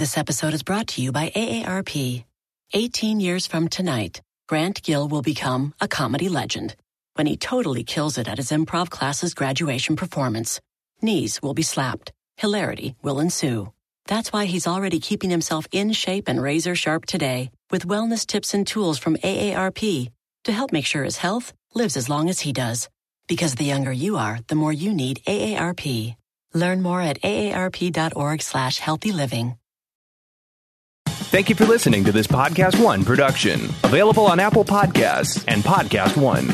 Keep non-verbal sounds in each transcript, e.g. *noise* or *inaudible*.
This episode is brought to you by AARP. 18 years from tonight, Grant Gill will become a comedy legend when he totally kills it at his improv class's graduation performance. Knees will be slapped, hilarity will ensue. That's why he's already keeping himself in shape and razor sharp today with wellness tips and tools from AARP to help make sure his health lives as long as he does. Because the younger you are, the more you need AARP. Learn more at aarp.org slash healthy living. Thank you for listening to this Podcast One production. Available on Apple Podcasts and Podcast One.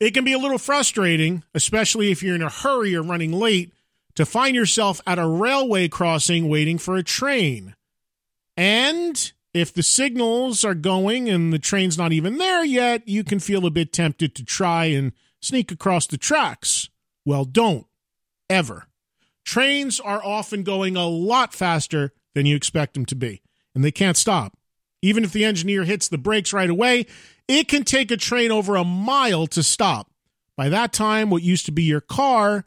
It can be a little frustrating, especially if you're in a hurry or running late, to find yourself at a railway crossing waiting for a train. And if the signals are going and the train's not even there yet, you can feel a bit tempted to try and sneak across the tracks. Well, don't. Ever. Trains are often going a lot faster than you expect them to be, and they can't stop. Even if the engineer hits the brakes right away, it can take a train over a mile to stop. By that time, what used to be your car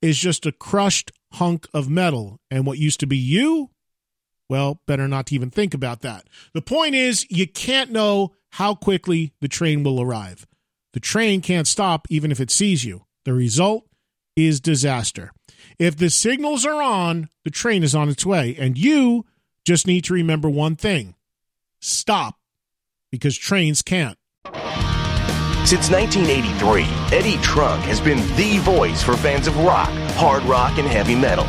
is just a crushed hunk of metal, and what used to be you, well, better not to even think about that. The point is, you can't know how quickly the train will arrive. The train can't stop even if it sees you. The result is disaster. If the signals are on, the train is on its way. And you just need to remember one thing stop, because trains can't. Since 1983, Eddie Trunk has been the voice for fans of rock, hard rock, and heavy metal.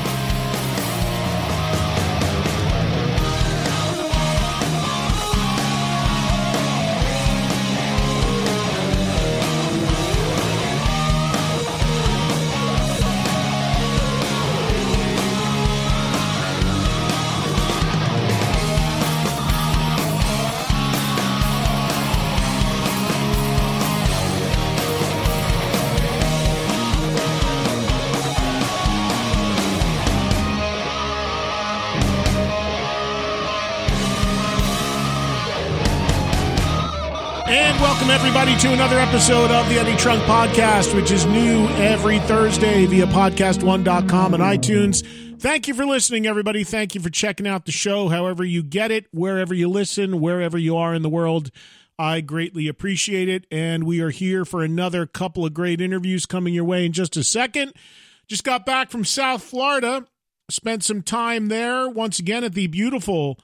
To another episode of the Eddie Trunk Podcast, which is new every Thursday via podcast1.com and iTunes. Thank you for listening, everybody. Thank you for checking out the show, however you get it, wherever you listen, wherever you are in the world. I greatly appreciate it. And we are here for another couple of great interviews coming your way in just a second. Just got back from South Florida, spent some time there once again at the beautiful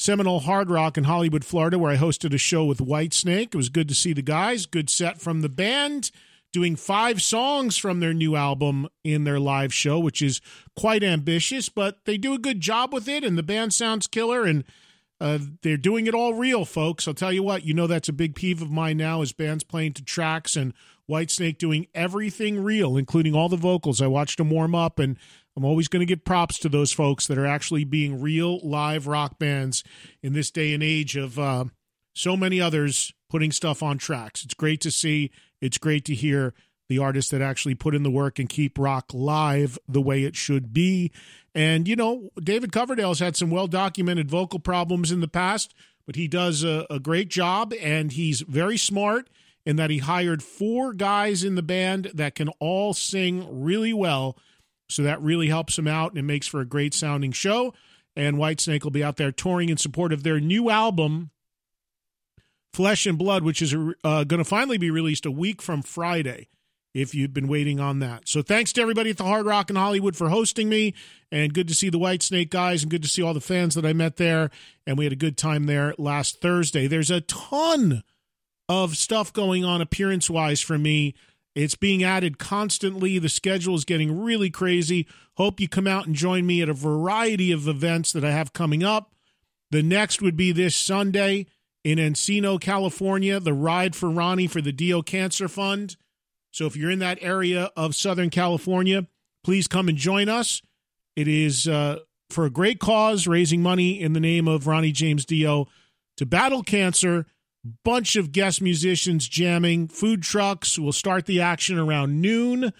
Seminole Hard Rock in Hollywood, Florida, where I hosted a show with Whitesnake. It was good to see the guys. Good set from the band, doing five songs from their new album in their live show, which is quite ambitious, but they do a good job with it, and the band sounds killer, and uh, they're doing it all real, folks. I'll tell you what, you know that's a big peeve of mine now is bands playing to tracks and Whitesnake doing everything real, including all the vocals. I watched them warm up, and I'm always going to give props to those folks that are actually being real live rock bands in this day and age of uh, so many others putting stuff on tracks. It's great to see. It's great to hear the artists that actually put in the work and keep rock live the way it should be. And, you know, David Coverdale's had some well documented vocal problems in the past, but he does a, a great job and he's very smart in that he hired four guys in the band that can all sing really well so that really helps him out and it makes for a great sounding show. And Whitesnake will be out there touring in support of their new album, Flesh and Blood, which is uh, going to finally be released a week from Friday. If you've been waiting on that. So thanks to everybody at the Hard Rock in Hollywood for hosting me, and good to see the Whitesnake guys, and good to see all the fans that I met there. And we had a good time there last Thursday. There's a ton of stuff going on appearance wise for me it's being added constantly. The schedule is getting really crazy. Hope you come out and join me at a variety of events that I have coming up. The next would be this Sunday in Encino, California, the Ride for Ronnie for the Dio Cancer Fund. So if you're in that area of Southern California, please come and join us. It is uh, for a great cause, raising money in the name of Ronnie James Dio to battle cancer bunch of guest musicians jamming. Food trucks We'll start the action around noon.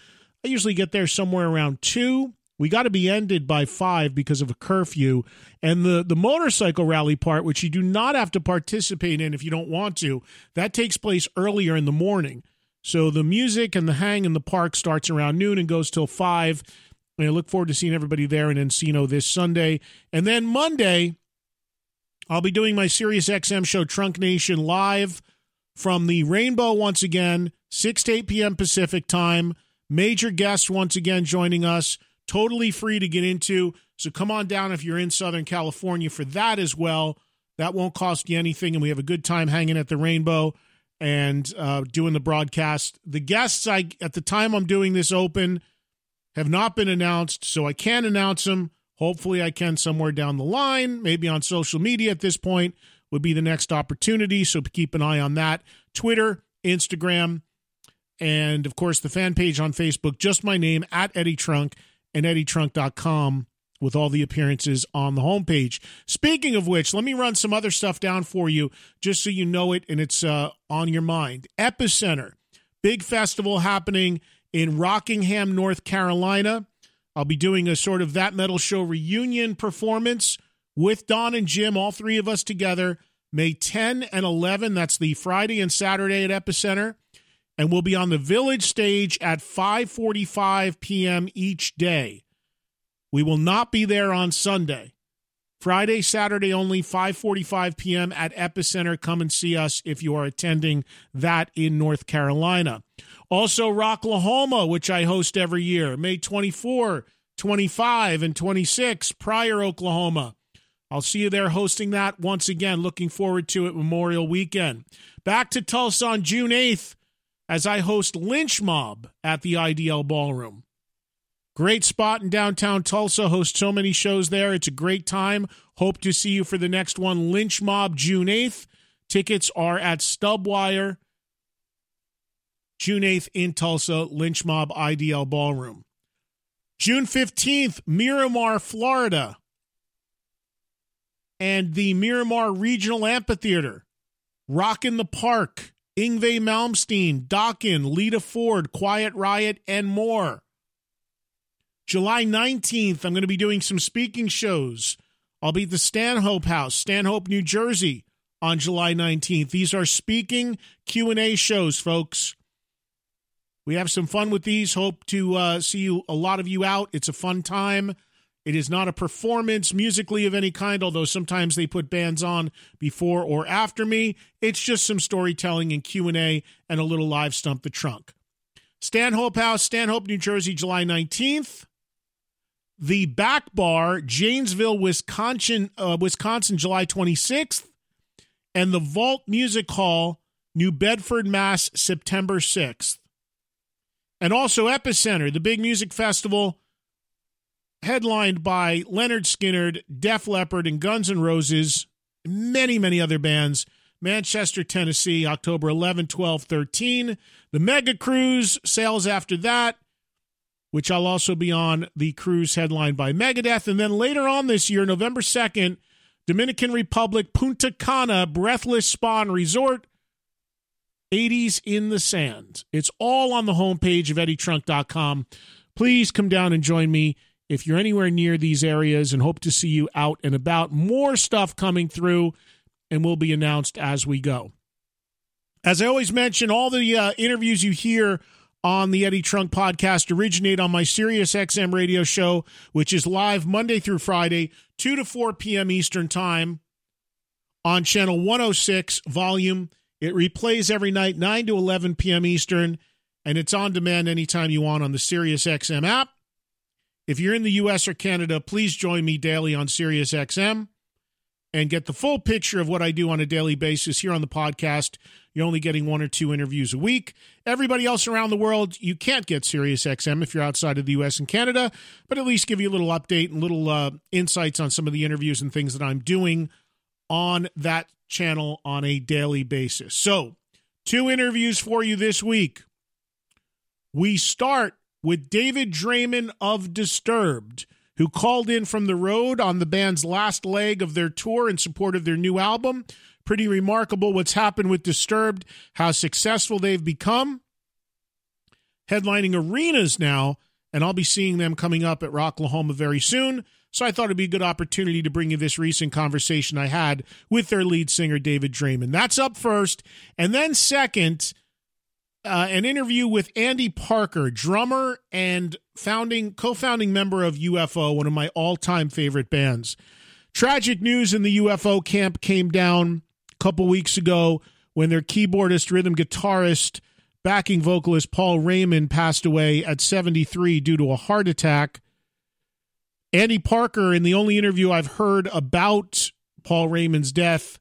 I usually get there somewhere around 2. We got to be ended by 5 because of a curfew. And the, the motorcycle rally part, which you do not have to participate in if you don't want to, that takes place earlier in the morning. So the music and the hang in the park starts around noon and goes till 5. And I look forward to seeing everybody there in Encino this Sunday. And then Monday, I'll be doing my Sirius XM show Trunk Nation live from the Rainbow once again, 6 to 8 p.m. Pacific time. Major guests once again joining us. Totally free to get into. So come on down if you're in Southern California for that as well. That won't cost you anything. And we have a good time hanging at the Rainbow and uh, doing the broadcast. The guests I at the time I'm doing this open have not been announced, so I can't announce them. Hopefully, I can somewhere down the line, maybe on social media at this point would be the next opportunity. So keep an eye on that. Twitter, Instagram, and of course the fan page on Facebook. Just my name at Eddie Trunk and EddieTrunk.com with all the appearances on the homepage. Speaking of which, let me run some other stuff down for you just so you know it and it's uh, on your mind. Epicenter, big festival happening in Rockingham, North Carolina. I'll be doing a sort of that metal show reunion performance with Don and Jim, all three of us together, May 10 and 11. That's the Friday and Saturday at Epicenter. And we'll be on the Village stage at 5:45 p.m. each day. We will not be there on Sunday. Friday, Saturday only, 5:45 p.m. at Epicenter. Come and see us if you are attending that in North Carolina. Also, Rocklahoma, which I host every year, May 24, 25, and 26, Pryor, Oklahoma. I'll see you there hosting that once again. Looking forward to it Memorial Weekend. Back to Tulsa on June 8th as I host Lynch Mob at the IDL Ballroom. Great spot in downtown Tulsa. Host so many shows there. It's a great time. Hope to see you for the next one, Lynch Mob, June 8th. Tickets are at Stubwire. June 8th in Tulsa, Lynch Mob IDL Ballroom. June 15th, Miramar, Florida. And the Miramar Regional Amphitheater. Rock in the Park, Yngwie Malmsteen, Dokken, Lita Ford, Quiet Riot, and more. July 19th, I'm going to be doing some speaking shows. I'll be at the Stanhope House, Stanhope, New Jersey on July 19th. These are speaking Q&A shows, folks. We have some fun with these. Hope to uh, see you, a lot of you out. It's a fun time. It is not a performance musically of any kind, although sometimes they put bands on before or after me. It's just some storytelling and Q&A and a little live stump the trunk. Stanhope House, Stanhope, New Jersey, July 19th the back bar, Janesville, Wisconsin, uh, Wisconsin, July 26th, and the Vault Music Hall, New Bedford, Mass, September 6th. And also Epicenter, the big music festival headlined by Lynyrd Skynyrd, Def Leppard, and Guns N' Roses, many, many other bands. Manchester, Tennessee, October 11, 12, 13. The Mega Cruise, sails after that which I'll also be on the cruise headlined by Megadeth. And then later on this year, November 2nd, Dominican Republic, Punta Cana, Breathless Spawn Resort, 80s in the Sand. It's all on the homepage of EddieTrunk.com. Please come down and join me if you're anywhere near these areas and hope to see you out and about. More stuff coming through and will be announced as we go. As I always mention, all the uh, interviews you hear on the Eddie Trunk podcast originate on my Sirius XM radio show, which is live Monday through Friday, 2 to 4 p.m. Eastern Time on channel 106 volume. It replays every night, 9 to 11 p.m. Eastern, and it's on demand anytime you want on the Sirius XM app. If you're in the U.S. or Canada, please join me daily on Sirius XM and get the full picture of what I do on a daily basis here on the podcast. You're only getting one or two interviews a week. Everybody else around the world, you can't get Sirius XM if you're outside of the US and Canada, but at least give you a little update and little uh, insights on some of the interviews and things that I'm doing on that channel on a daily basis. So, two interviews for you this week. We start with David Draiman of Disturbed who called in from the road on the band's last leg of their tour in support of their new album Pretty remarkable what's happened with Disturbed, how successful they've become, headlining arenas now, and I'll be seeing them coming up at Rocklahoma very soon. So I thought it'd be a good opportunity to bring you this recent conversation I had with their lead singer, David Draiman. That's up first. And then second, uh, an interview with Andy Parker, drummer and founding co-founding member of UFO, one of my all-time favorite bands. Tragic news in the UFO camp came down a couple weeks ago when their keyboardist, rhythm guitarist, backing vocalist Paul Raymond passed away at 73 due to a heart attack. Andy Parker, in the only interview I've heard about Paul Raymond's death,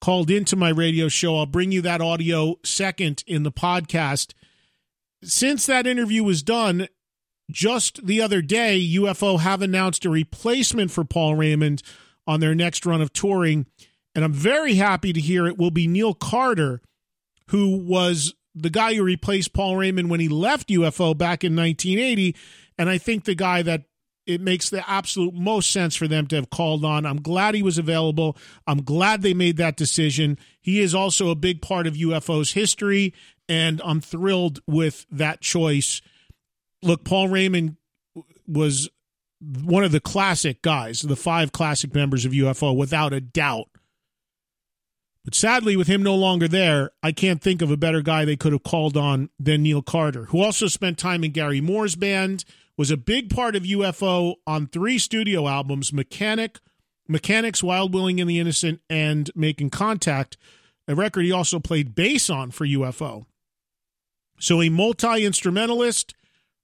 called into my radio show. I'll bring you that audio second in the podcast. Since that interview was done, just the other day, UFO have announced a replacement for Paul Raymond on their next run of touring. And I'm very happy to hear it will be Neil Carter, who was the guy who replaced Paul Raymond when he left UFO back in 1980. And I think the guy that it makes the absolute most sense for them to have called on. I'm glad he was available. I'm glad they made that decision. He is also a big part of UFO's history, and I'm thrilled with that choice. Look, Paul Raymond was one of the classic guys, the five classic members of UFO, without a doubt. But sadly, with him no longer there, I can't think of a better guy they could have called on than Neil Carter, who also spent time in Gary Moore's band, was a big part of UFO on three studio albums Mechanic, Mechanix, Wild Willing and the Innocent, and Making Contact, a record he also played bass on for UFO. So a multi instrumentalist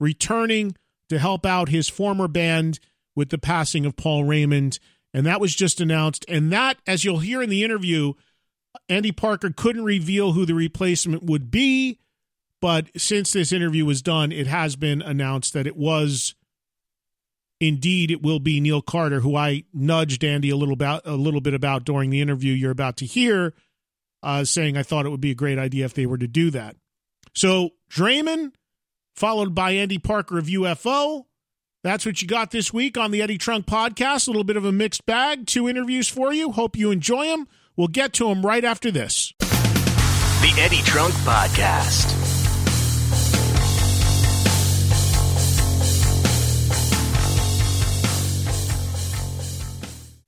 returning to help out his former band with the passing of Paul Raymond. And that was just announced. And that, as you'll hear in the interview, Andy Parker couldn't reveal who the replacement would be but since this interview was done, it has been announced that it was indeed it will be Neil Carter, who I nudged Andy a little about a little bit about during the interview you're about to hear, uh, saying I thought it would be a great idea if they were to do that. So Draiman, followed by Andy Parker of UFO. That's what you got this week on the Eddie Trunk podcast. A little bit of a mixed bag. Two interviews for you. Hope you enjoy them. We'll get to them right after this. The Eddie Trunk Podcast.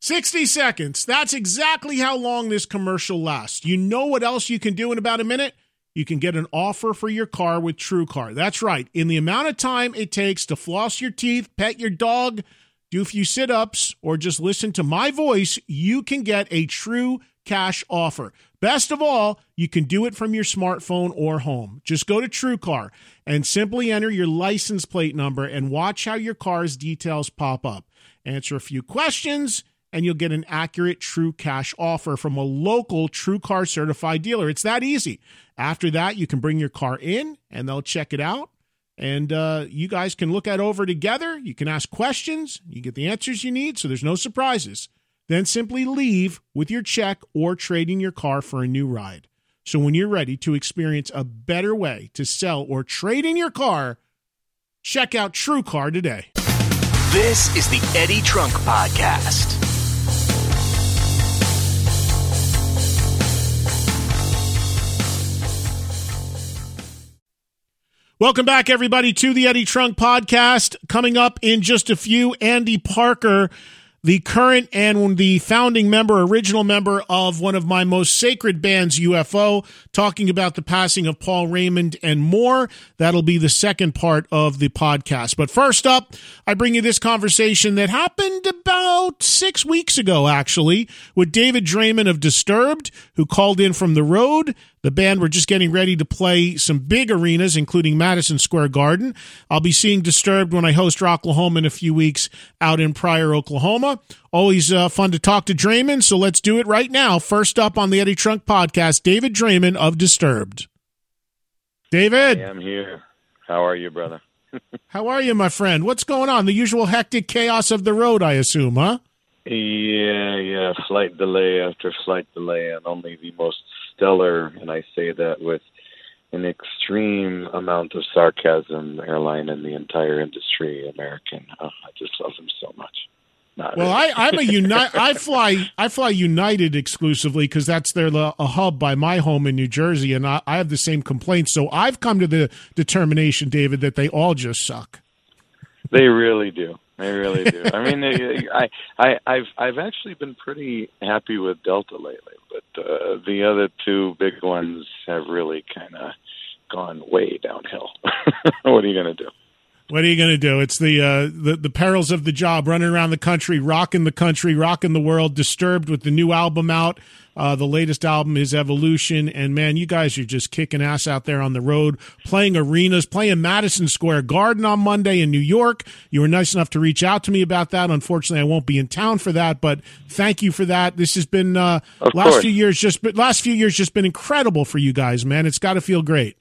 60 seconds. That's exactly how long this commercial lasts. You know what else you can do in about a minute? You can get an offer for your car with TrueCar. That's right. In the amount of time it takes to floss your teeth, pet your dog, do a few sit ups, or just listen to my voice, you can get a true cash offer. Best of all, you can do it from your smartphone or home. Just go to TrueCar and simply enter your license plate number and watch how your car's details pop up. Answer a few questions and you'll get an accurate true cash offer from a local true car certified dealer. It's that easy. After that, you can bring your car in and they'll check it out. And uh, you guys can look at over together. You can ask questions. You get the answers you need, so there's no surprises. Then simply leave with your check or trading your car for a new ride. So when you're ready to experience a better way to sell or trade in your car, check out TrueCar today. This is the Eddie Trunk Podcast. Welcome back, everybody, to the Eddie Trunk podcast. Coming up in just a few, Andy Parker, the current and the founding member, original member of one of my most sacred bands, UFO, talking about the passing of Paul Raymond and more. That'll be the second part of the podcast. But first up, I bring you this conversation that happened about six weeks ago, actually, with David Draiman of Disturbed, who called in from the road the band were just getting ready to play some big arenas, including Madison Square Garden. I'll be seeing Disturbed when I host Rocklahoma in a few weeks out in Pryor, Oklahoma. Always uh, fun to talk to Draiman, so let's do it right now. First up on the Eddie Trunk podcast, David Draiman of Disturbed. David. I'm here. How are you, brother? *laughs* How are you, my friend? What's going on? The usual hectic chaos of the road, I assume, huh? Yeah, yeah. Flight delay after flight delay, and only the most stellar, and I say that with an extreme amount of sarcasm, airline and the entire industry, American. Oh, I just love them so much. not. Well, I, I'm a *laughs* United. I fly. I fly United exclusively because that's their uh, a hub by my home in New Jersey, and I, I have the same complaints. So I've come to the determination, David, that they all just suck. They really do. They really do. I mean, I, I, I've, I've actually been pretty happy with Delta lately, but uh, the other two big ones have really kind of gone way downhill. *laughs* what are you going to do? What are you going to do? It's the, uh, the the perils of the job, running around the country, rocking the country, rocking the world. Disturbed with the new album out. Uh, the latest album is Evolution, and man, you guys are just kicking ass out there on the road, playing arenas, playing Madison Square Garden on Monday in New York. You were nice enough to reach out to me about that. Unfortunately, I won't be in town for that, but thank you for that. This has been uh, last course. few years just last few years just been incredible for you guys, man. It's got to feel great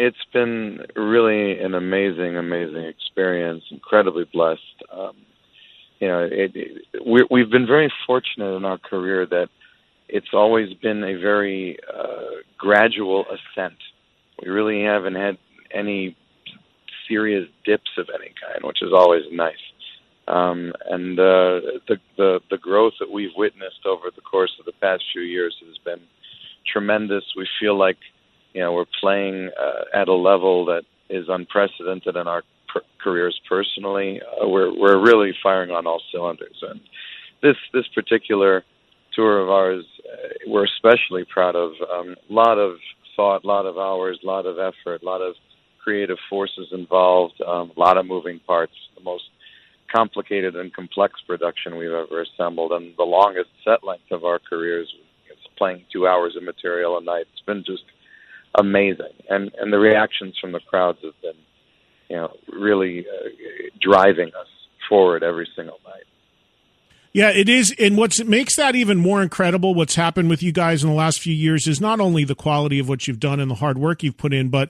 it's been really an amazing, amazing experience. Incredibly blessed. Um, you know, it, it, we, we've been very fortunate in our career that it's always been a very uh, gradual ascent. We really haven't had any serious dips of any kind, which is always nice. Um, and uh, the, the the growth that we've witnessed over the course of the past few years has been tremendous. We feel like you know, we're playing uh, at a level that is unprecedented in our per- careers personally. Uh, we're we're really firing on all cylinders, and this this particular tour of ours, uh, we're especially proud of. A um, lot of thought, a lot of hours, a lot of effort, a lot of creative forces involved, um, a lot of moving parts. The most complicated and complex production we've ever assembled, and the longest set length of our careers. It's playing two hours of material a night. It's been just amazing, and and the reactions from the crowds have been, you know, really uh, driving us forward every single night. Yeah, it is. And what makes that even more incredible, what's happened with you guys in the last few years, is not only the quality of what you've done and the hard work you've put in, but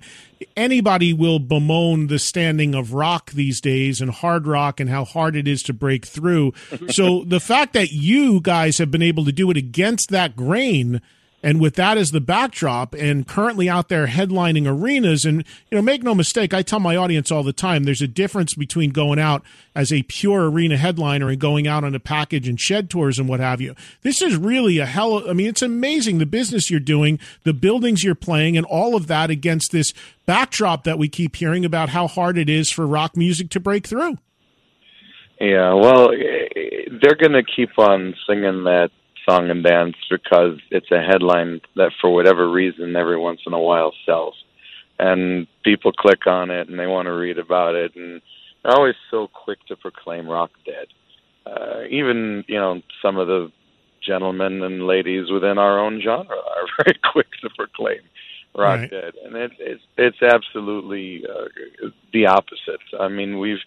anybody will bemoan the standing of rock these days and hard rock and how hard it is to break through. *laughs* so the fact that you guys have been able to do it against that grain and with that as the backdrop and currently out there headlining arenas and you know make no mistake i tell my audience all the time there's a difference between going out as a pure arena headliner and going out on a package and shed tours and what have you. This is really a hell i mean it's amazing the business you're doing the buildings you're playing and all of that against this backdrop that we keep hearing about how hard it is for rock music to break through. Yeah well they're going to keep on singing that song and dance because it's a headline that for whatever reason every once in a while sells. And people click on it and they want to read about it and they're always so quick to proclaim rock dead. Uh, even you know some of the gentlemen and ladies within our own genre *laughs* are very quick to proclaim rock right. dead. And it, it's it's absolutely uh, the opposite. I mean we've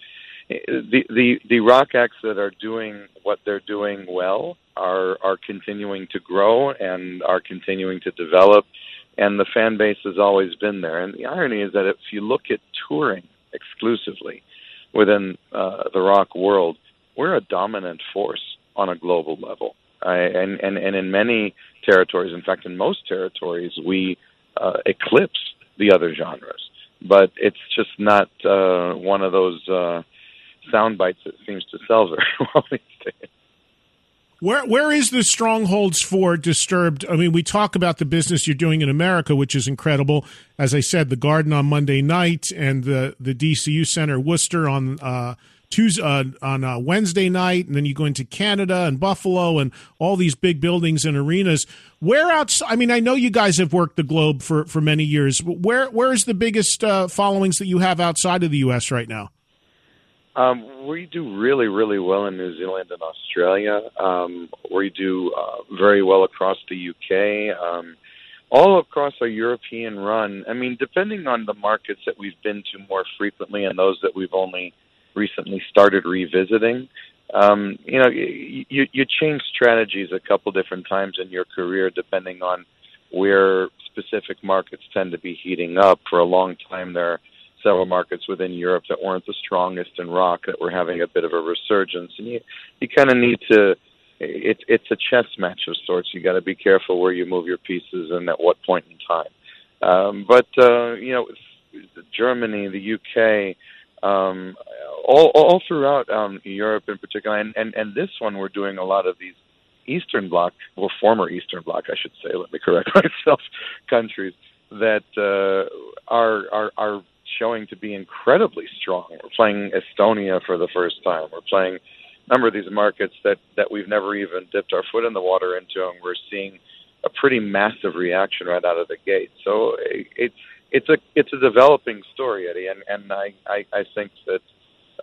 the the the rock acts that are doing what they're doing well are are continuing to grow and are continuing to develop, and the fan base has always been there. And the irony is that if you look at touring exclusively within uh, the rock world, we're a dominant force on a global level. I, and, and and in many territories, in fact, in most territories, we uh, eclipse the other genres. But it's just not uh, one of those uh, sound bites that seems to sell very *laughs* well these days. Where where is the strongholds for Disturbed? I mean, we talk about the business you're doing in America, which is incredible. As I said, the Garden on Monday night and the the DCU Center Worcester on uh, Tuesday uh, on uh, Wednesday night, and then you go into Canada and Buffalo and all these big buildings and arenas. Where else? I mean, I know you guys have worked the globe for for many years. Where where is the biggest uh, followings that you have outside of the U.S. right now? Um, we do really, really well in New Zealand and Australia. Um, we do uh, very well across the UK, um, all across our European run. I mean, depending on the markets that we've been to more frequently and those that we've only recently started revisiting, um, you know, you, you change strategies a couple different times in your career depending on where specific markets tend to be heating up. For a long time, there several markets within Europe that weren't the strongest in rock that were having a bit of a resurgence, and you you kind of need to. It's it's a chess match of sorts. You got to be careful where you move your pieces and at what point in time. Um, but uh, you know, Germany, the UK, um, all all throughout um, Europe in particular, and, and and this one we're doing a lot of these Eastern Bloc or former Eastern Bloc, I should say. Let me correct *laughs* myself. Countries that uh, are are are showing to be incredibly strong. We're playing Estonia for the first time. We're playing a number of these markets that that we've never even dipped our foot in the water into, and we're seeing a pretty massive reaction right out of the gate. So it, it it's a it's a developing story, Eddie, and and I I, I think that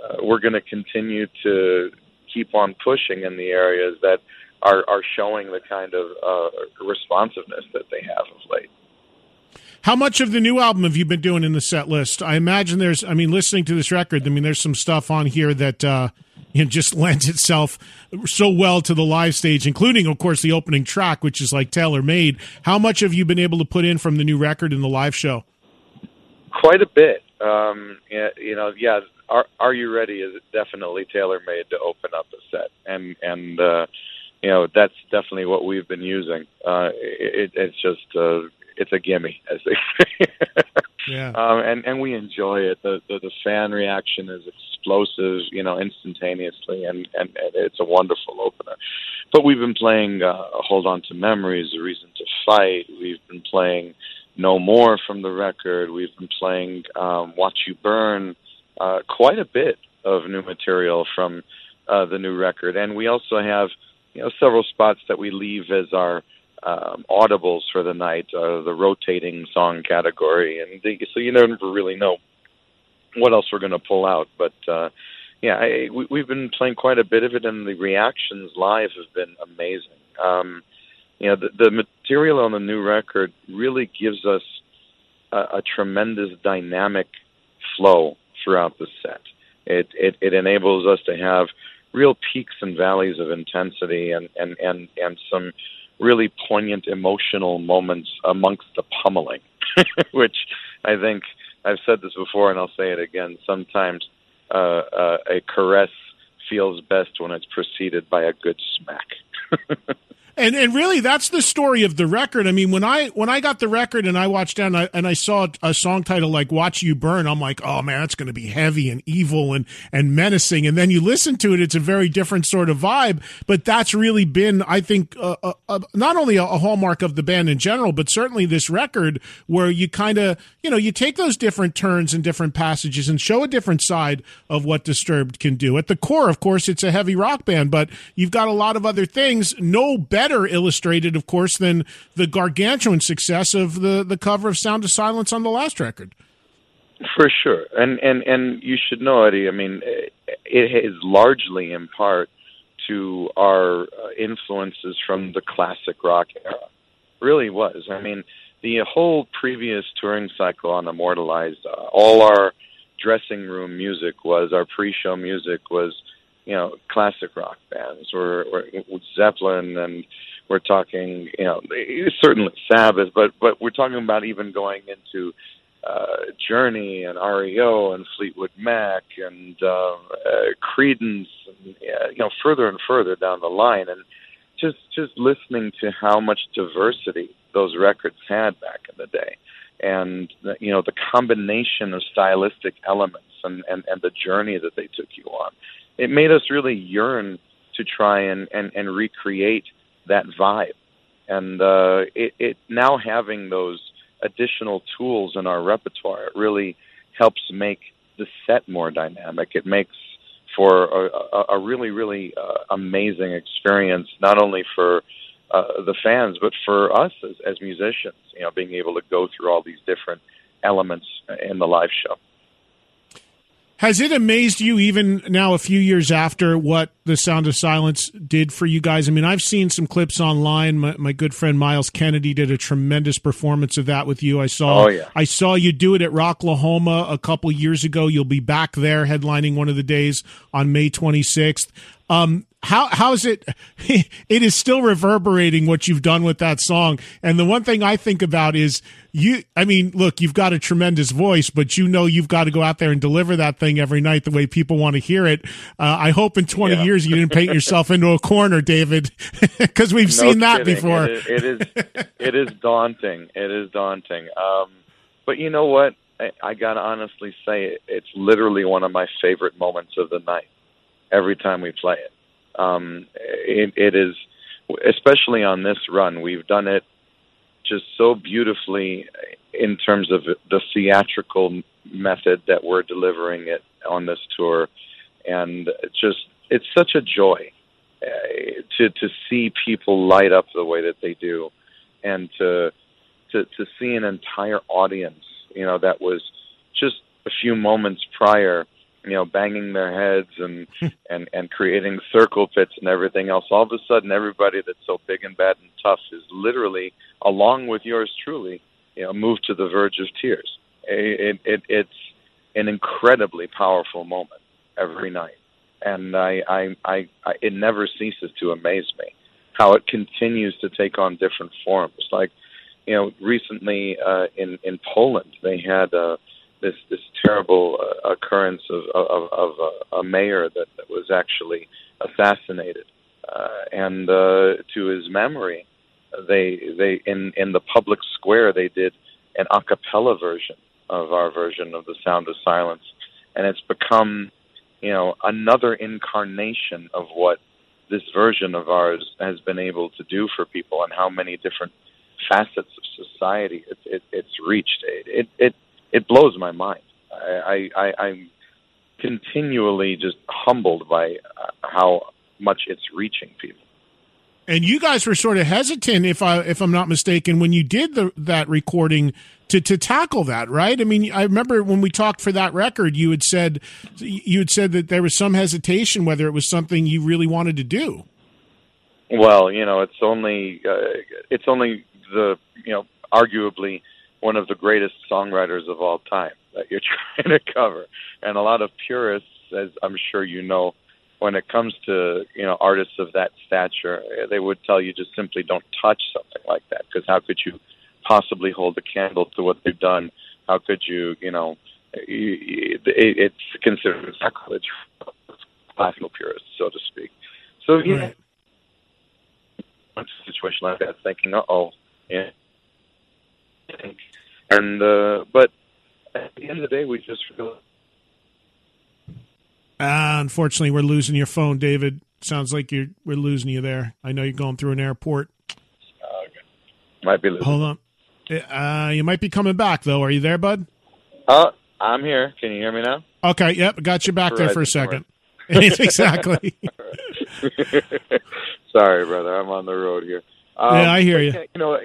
uh, we're going to continue to keep on pushing in the areas that are are showing the kind of uh, responsiveness that they have of late. How much of the new album have you been doing in the set list? I imagine there's, I mean, listening to this record, I mean, there's some stuff on here that uh, you know, just *laughs* lends itself so well to the live stage, including, of course, the opening track, which is like tailor made. How much have you been able to put in from the new record in the live show? Quite a bit. Um, you know, yeah. Are, Are You Ready is definitely tailor made to open up a set, and and uh, you know that's definitely what we've been using. Uh, it, it's just uh, it's a gimme, as they say. *laughs* yeah. Um, and and we enjoy it. The, the the fan reaction is explosive, you know, instantaneously, and and, and it's a wonderful opener. But we've been playing uh, Hold On to Memories, A Reason to Fight. We've been playing No More from the record. We've been playing um, Watch You Burn. Uh, quite a bit of new material from uh, the new record, and we also have you know several spots that we leave as our um, audibles for the night, uh, the rotating song category, and the, so you never really know what else we're going to pull out. But uh, yeah, I, we, we've been playing quite a bit of it, and the reactions live have been amazing. Um, you know, the, the material on the new record really gives us a, a tremendous dynamic flow throughout the set. It, it it enables us to have real peaks and valleys of intensity and and and and some really poignant emotional moments amongst the pummeling, *laughs* which I think I've said this before and I'll say it again. Sometimes uh, uh, a caress feels best when it's preceded by a good smack. *laughs* And and really, that's the story of the record. I mean, when I when I got the record and I watched down and I, and I saw a song title like "Watch You Burn," I'm like, oh man, that's going to be heavy and evil and and menacing. And then you listen to it; it's a very different sort of vibe. But that's really been, I think, uh, uh not only a, a, hallmark of the band in general, but certainly this record, where you kind of you know you take those different turns and different passages and show a different side of what Disturbed can do. At the core, of course, it's a heavy rock band, but you've got a lot of other things. No better better illustrated, of course, than the gargantuan success of the, the cover of Sound of Silence on the last record. For sure, and and and you should know, Eddie. I mean, it is largely in part to our uh, influences from the classic rock era. Really was. I mean, the whole previous touring cycle on Immortalized, uh, all our dressing room music was our pre-show music was you know classic rock bands. We're, we're Zeppelin, and we're talking you know certainly Sabbath, but but we're talking about even going into uh, Journey and REO and Fleetwood Mac and uh, uh, Creedence, and, uh, you know further and further down the line, and just just listening to how much diversity those records had back in the day, and you know the combination of stylistic elements and, and and the journey that they took you on it made us really yearn to try and and, and recreate that vibe. And uh, it, it now having those additional tools in our repertoire, it really helps make the set more dynamic. It makes for a, a, a really, really uh, amazing experience, not only for uh, the fans, but for us as, as musicians. You know, being able to go through all these different elements in the live show. Has it amazed you, even now, a few years after, what the Sound of Silence did for you guys? I mean, I've seen some clips online. My, my good friend Myles Kennedy did a tremendous performance of that with you. I saw. Oh, yeah. I saw you do it at Rocklahoma a couple years ago. You'll be back there headlining one of the days on May 26th. Um, how how is it *laughs* it is still reverberating what you've done with that song. And the one thing i think about is you i mean look you've got a tremendous voice but you know you've got to go out there and deliver that thing every night the way people want to hear it. Uh, i hope in 20 yeah. years you didn't paint yourself into a corner david *laughs* because we've no seen that before it is, it is *laughs* it is daunting. It is daunting. Um, but you know what? I, I gotta honestly say, it's literally one of my favorite moments of the night. Every time we play it, um, it, it is, especially on this run, we've done it just so beautifully in terms of the theatrical method that we're delivering it on this tour, and just it's such a joy uh, to to see people light up the way that they do, and to to to see an entire audience, you know, that was just a few moments prior, you know, banging their heads and *laughs* and and creating circle pits and everything else. All of a sudden, everybody that's so big and bad and tough is literally, along with yours truly, you know, moved to the verge of tears. It, it, it's an incredibly powerful moment every night, and I, I, I, I, it never ceases to amaze me how it continues to take on different forms. Like, you know, recently uh, in in Poland, they had uh, this this terrible uh, occurrence of of, of a, a mayor that, that was actually assassinated, uh, and uh, to his memory, they they in in the public square they did an a cappella version of our version of the Sound of Silence, and it's become, you know, another incarnation of what this version of ours has been able to do for people, and how many different facets of society it, it, it's reached. It, it it it blows my mind. I, I, I I'm continually just humbled by uh, how much it's reaching people. And you guys were sort of hesitant, if I if I'm not mistaken, when you did the, that recording to to tackle that, right? I mean, I remember when we talked for that record, you had said you had said that there was some hesitation whether it was something you really wanted to do. Well, you know, it's only uh, it's only the you know arguably one of the greatest songwriters of all time that you're *laughs* trying to cover, and a lot of purists, as I'm sure you know, when it comes to you know artists of that stature, they would tell you just simply don't touch something like that because how could you possibly hold a candle to what they've done? How could you, you know, it's considered sacrilege classical purists, so to speak. So yeah, right. a situation like that, thinking, "Uh oh," yeah, and uh, but at the end of the day, we just feel. Uh, unfortunately, we're losing your phone, David. Sounds like you're we're losing you there. I know you're going through an airport. okay. Might be losing. Hold on. Uh, you might be coming back though. Are you there, bud? Uh, I'm here. Can you hear me now? Okay. Yep. Got you back there for a second. *laughs* exactly. *laughs* Sorry, brother. I'm on the road here. Um, yeah, I hear you. You know,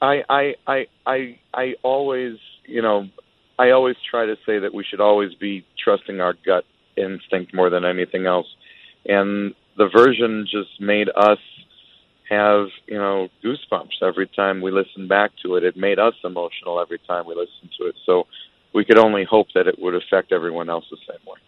I, I, I, I, always, you know, I always try to say that we should always be trusting our gut instinct more than anything else. And the version just made us have you know goosebumps every time we listen back to it. It made us emotional every time we listened to it. So we could only hope that it would affect everyone else the same way.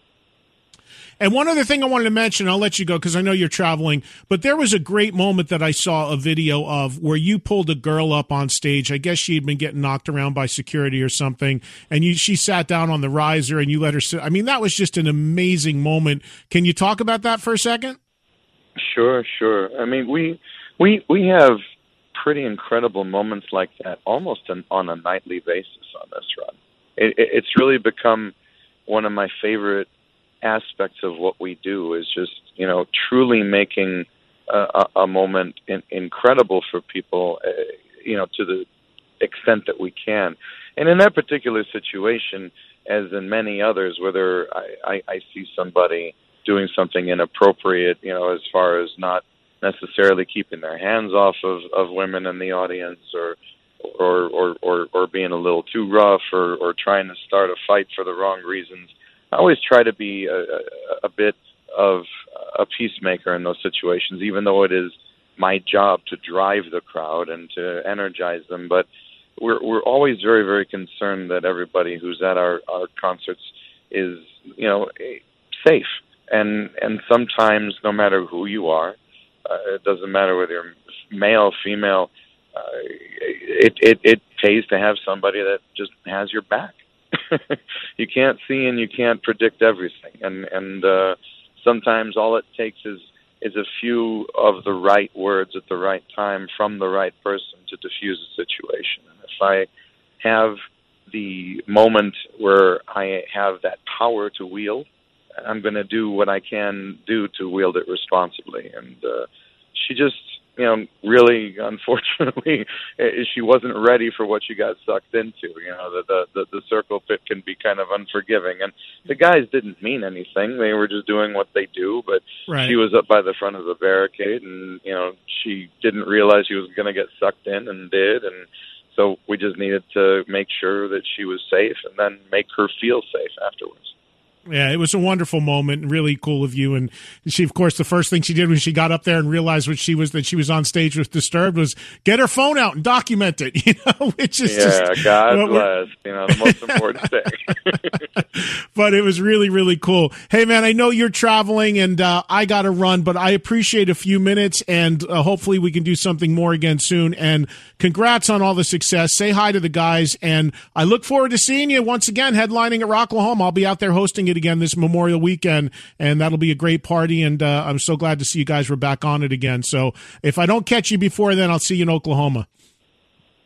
And one other thing I wanted to mention, I'll let you go because I know you're traveling, but there was a great moment that I saw a video of where you pulled a girl up on stage. I guess she had been getting knocked around by security or something, and you she sat down on the riser and you let her sit. I mean, that was just an amazing moment. Can you talk about that for a second? Sure, sure. I mean, we we we have pretty incredible moments like that almost an, on a nightly basis on this run. It, it, it's really become one of my favorite aspects of what we do is just you know truly making a, a moment in, incredible for people, uh, you know, to the extent that we can. And in that particular situation, as in many others, whether I, I, I see somebody doing something inappropriate, you know, as far as not necessarily keeping their hands off of, of women in the audience or or, or, or, or being a little too rough or, or trying to start a fight for the wrong reasons. I always try to be a, a, bit of a peacemaker in those situations, even though it is my job to drive the crowd and to energize them. But we're we're always very very concerned that everybody who's at our our concerts is you know safe. And and sometimes, no matter who you are, uh, it doesn't matter whether you're male, female. Uh, it, it it pays to have somebody that just has your back. *laughs* you can't see and you can't predict everything, and and uh, sometimes all it takes is is a few of the right words at the right time from the right person to diffuse a situation. And if I have the moment where I have that power to wield, I'm going to do what I can do to wield it responsibly. And uh, she just, you know, really, unfortunately, *laughs* eh, she wasn't ready for what she got sucked into. You know, the the the, the circle pit can be kind of unforgiving, and the guys didn't mean anything; they were just doing what they do. But Right. she was up by the front of the barricade, and you know, she didn't realize she was going to get sucked in, and did, and so we just needed to make sure that she was safe, and then make her feel safe afterwards. Yeah, it was a wonderful moment, and really cool of you. And she, of course, the first thing she did when she got up there and realized what she was that she was on stage with Disturbed was get her phone out and document it. *laughs* You know, which is Yeah, just God bless. You know, the most important thing. *laughs* but it was really really cool hey man i know you're traveling and uh, i gotta run but i appreciate a few minutes and uh, hopefully we can do something more again soon and congrats on all the success say hi to the guys and i look forward to seeing you once again headlining at rocklahoma i'll be out there hosting it again this memorial weekend and that'll be a great party and uh, i'm so glad to see you guys were back on it again so if i don't catch you before then i'll see you in oklahoma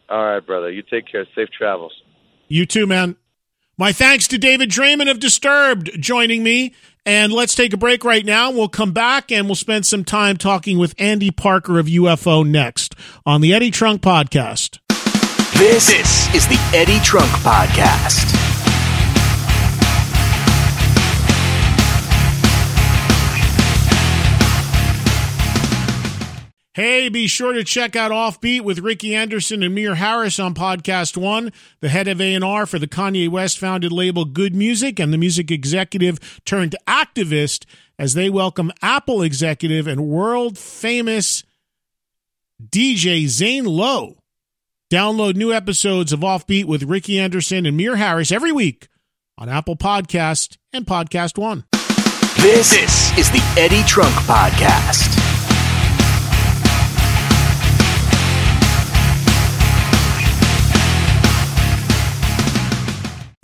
All right, brother. You take care. Safe travels. You too, man. My thanks to David Draiman of Disturbed joining me. And let's take a break right now. We'll come back and we'll spend some time talking with Andy Parker of UFO next on the Eddie Trunk Podcast. This, this is the Eddie Trunk Podcast. Hey, be sure to check out Offbeat with Ricky Anderson and Mir Harris on Podcast One, the head of A&R for the Kanye West founded label Good Music and the music executive turned activist as they welcome Apple executive and world famous DJ Zane Lowe. Download new episodes of Offbeat with Ricky Anderson and Mir Harris every week on Apple Podcast and Podcast One. This, this is the Eddie Trunk Podcast.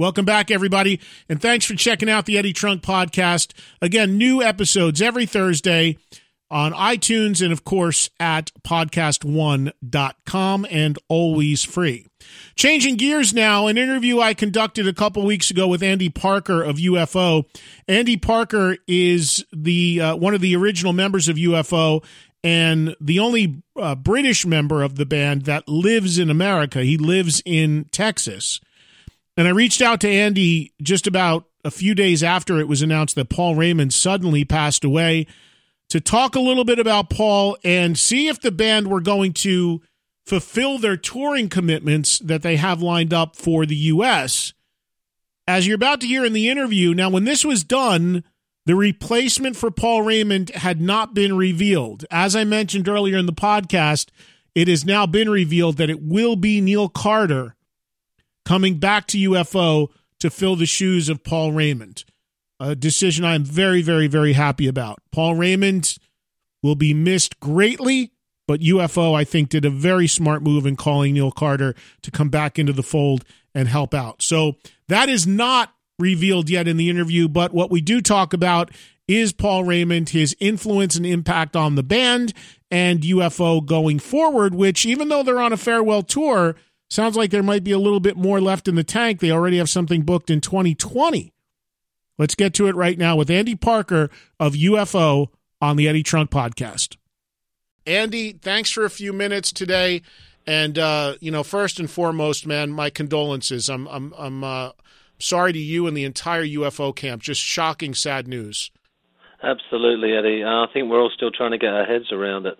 Welcome back, everybody, and thanks for checking out the Eddie Trunk podcast. Again, new episodes every Thursday on iTunes and, of course, at podcast1.com and always free. Changing gears now, an interview I conducted a couple weeks ago with Andy Parker of UFO. Andy Parker is the uh, one of the original members of UFO and the only uh, British member of the band that lives in America. He lives in Texas. And I reached out to Andy just about a few days after it was announced that Paul Raymond suddenly passed away to talk a little bit about Paul and see if the band were going to fulfill their touring commitments that they have lined up for the U.S. As you're about to hear in the interview, now, when this was done, the replacement for Paul Raymond had not been revealed. As I mentioned earlier in the podcast, it has now been revealed that it will be Neil Carter coming back to UFO to fill the shoes of Paul Raymond. A decision I'm very, very, very happy about. Paul Raymond will be missed greatly, but UFO, I think, did a very smart move in calling Neil Carter to come back into the fold and help out. So that is not revealed yet in the interview, but what we do talk about is Paul Raymond, his influence and impact on the band and UFO going forward, which even though they're on a farewell tour, Sounds like there might be a little bit more left in the tank. They already have something booked in 2020. Let's get to it right now with Andy Parker of UFO on the Eddie Trunk podcast. Andy, thanks for a few minutes today. And uh, you know, first and foremost, man, my condolences. I'm I'm I'm uh, sorry to you and the entire UFO camp. Just shocking, sad news. Absolutely, Eddie. Uh, I think we're all still trying to get our heads around it.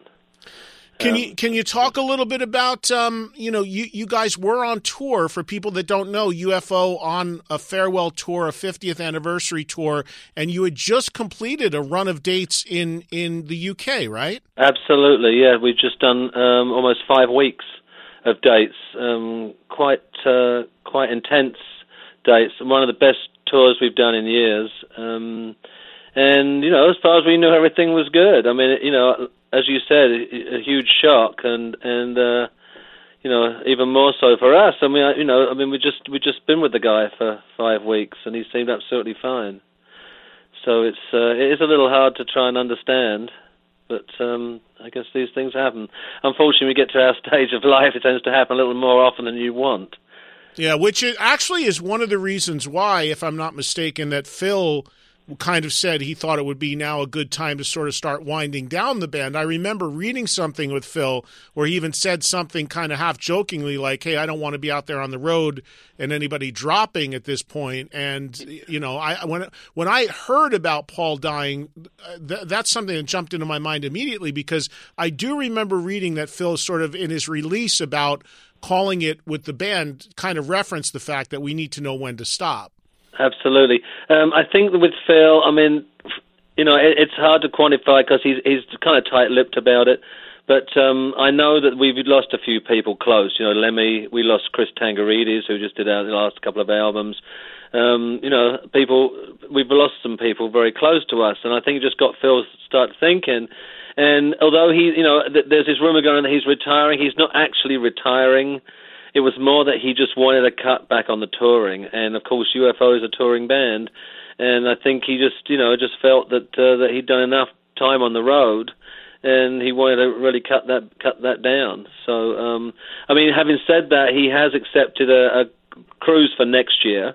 Can you can you talk a little bit about um, you know you you guys were on tour for people that don't know UFO on a farewell tour, a 50th anniversary tour, and you had just completed a run of dates in in the UK, right? Absolutely, yeah. We've just done um, almost five weeks of dates, um, quite uh, quite intense dates, one of the best tours we've done in years. Um, and you know, as far as we knew, everything was good. I mean, you know, as you said, a, huge shock, and and uh, you know, even more so for us. I mean, you know, I mean, we just we just been with the guy for five weeks, and he seemed absolutely fine. So it's uh, it is a little hard to try and understand, but um, I guess these things happen. Unfortunately, we get to our *laughs* stage of life, it tends to happen a little more often than you want. Yeah, which actually is one of the reasons why, if I'm not mistaken, that Phil kind of said he thought it would be now a good time to sort of start winding down the band. I remember reading something with Phil where he even said something kind of half jokingly like, "Hey, I don't want to be out there on the road and anybody dropping at this point." And you know, I when when I heard about Paul dying, th- that's something that jumped into my mind immediately because I do remember reading that Phil sort of in his release about calling it with the band kind of referenced the fact that we need to know when to stop. Absolutely. Um, I think with Phil, I mean, you know, it, it's hard to quantify because he's he's kind of tight-lipped about it. But um, I know that we've lost a few people close. You know, Lemmy, we lost Chris Tsangarides, who just did our last couple of albums. Um, you know, people, we've lost some people very close to us, and I think it just got Phil to start thinking. And although he, you know, th- there's this rumor going that he's retiring, he's not actually retiring. It was more that he just wanted to cut back on the touring, and of course UFO is a touring band, and I think he just you know just felt that uh, that he'd done enough time on the road, and he wanted to really cut that cut that down. So um, I mean, having said that, he has accepted a, a cruise for next year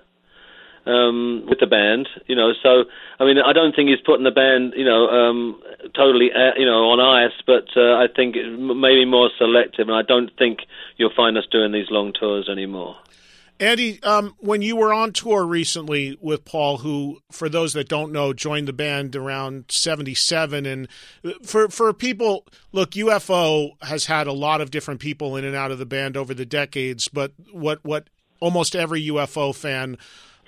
um, with the band, you know. So I mean, I don't think he's putting the band, you know, um, totally, uh, you know, on ice, but uh, I think maybe more selective, and I don't think you'll find us doing these long tours anymore. Andy, um, when you were on tour recently with Paul, who, for those that don't know, joined the band around '77, and for for people, look, UFO has had a lot of different people in and out of the band over the decades, but what what almost every UFO fan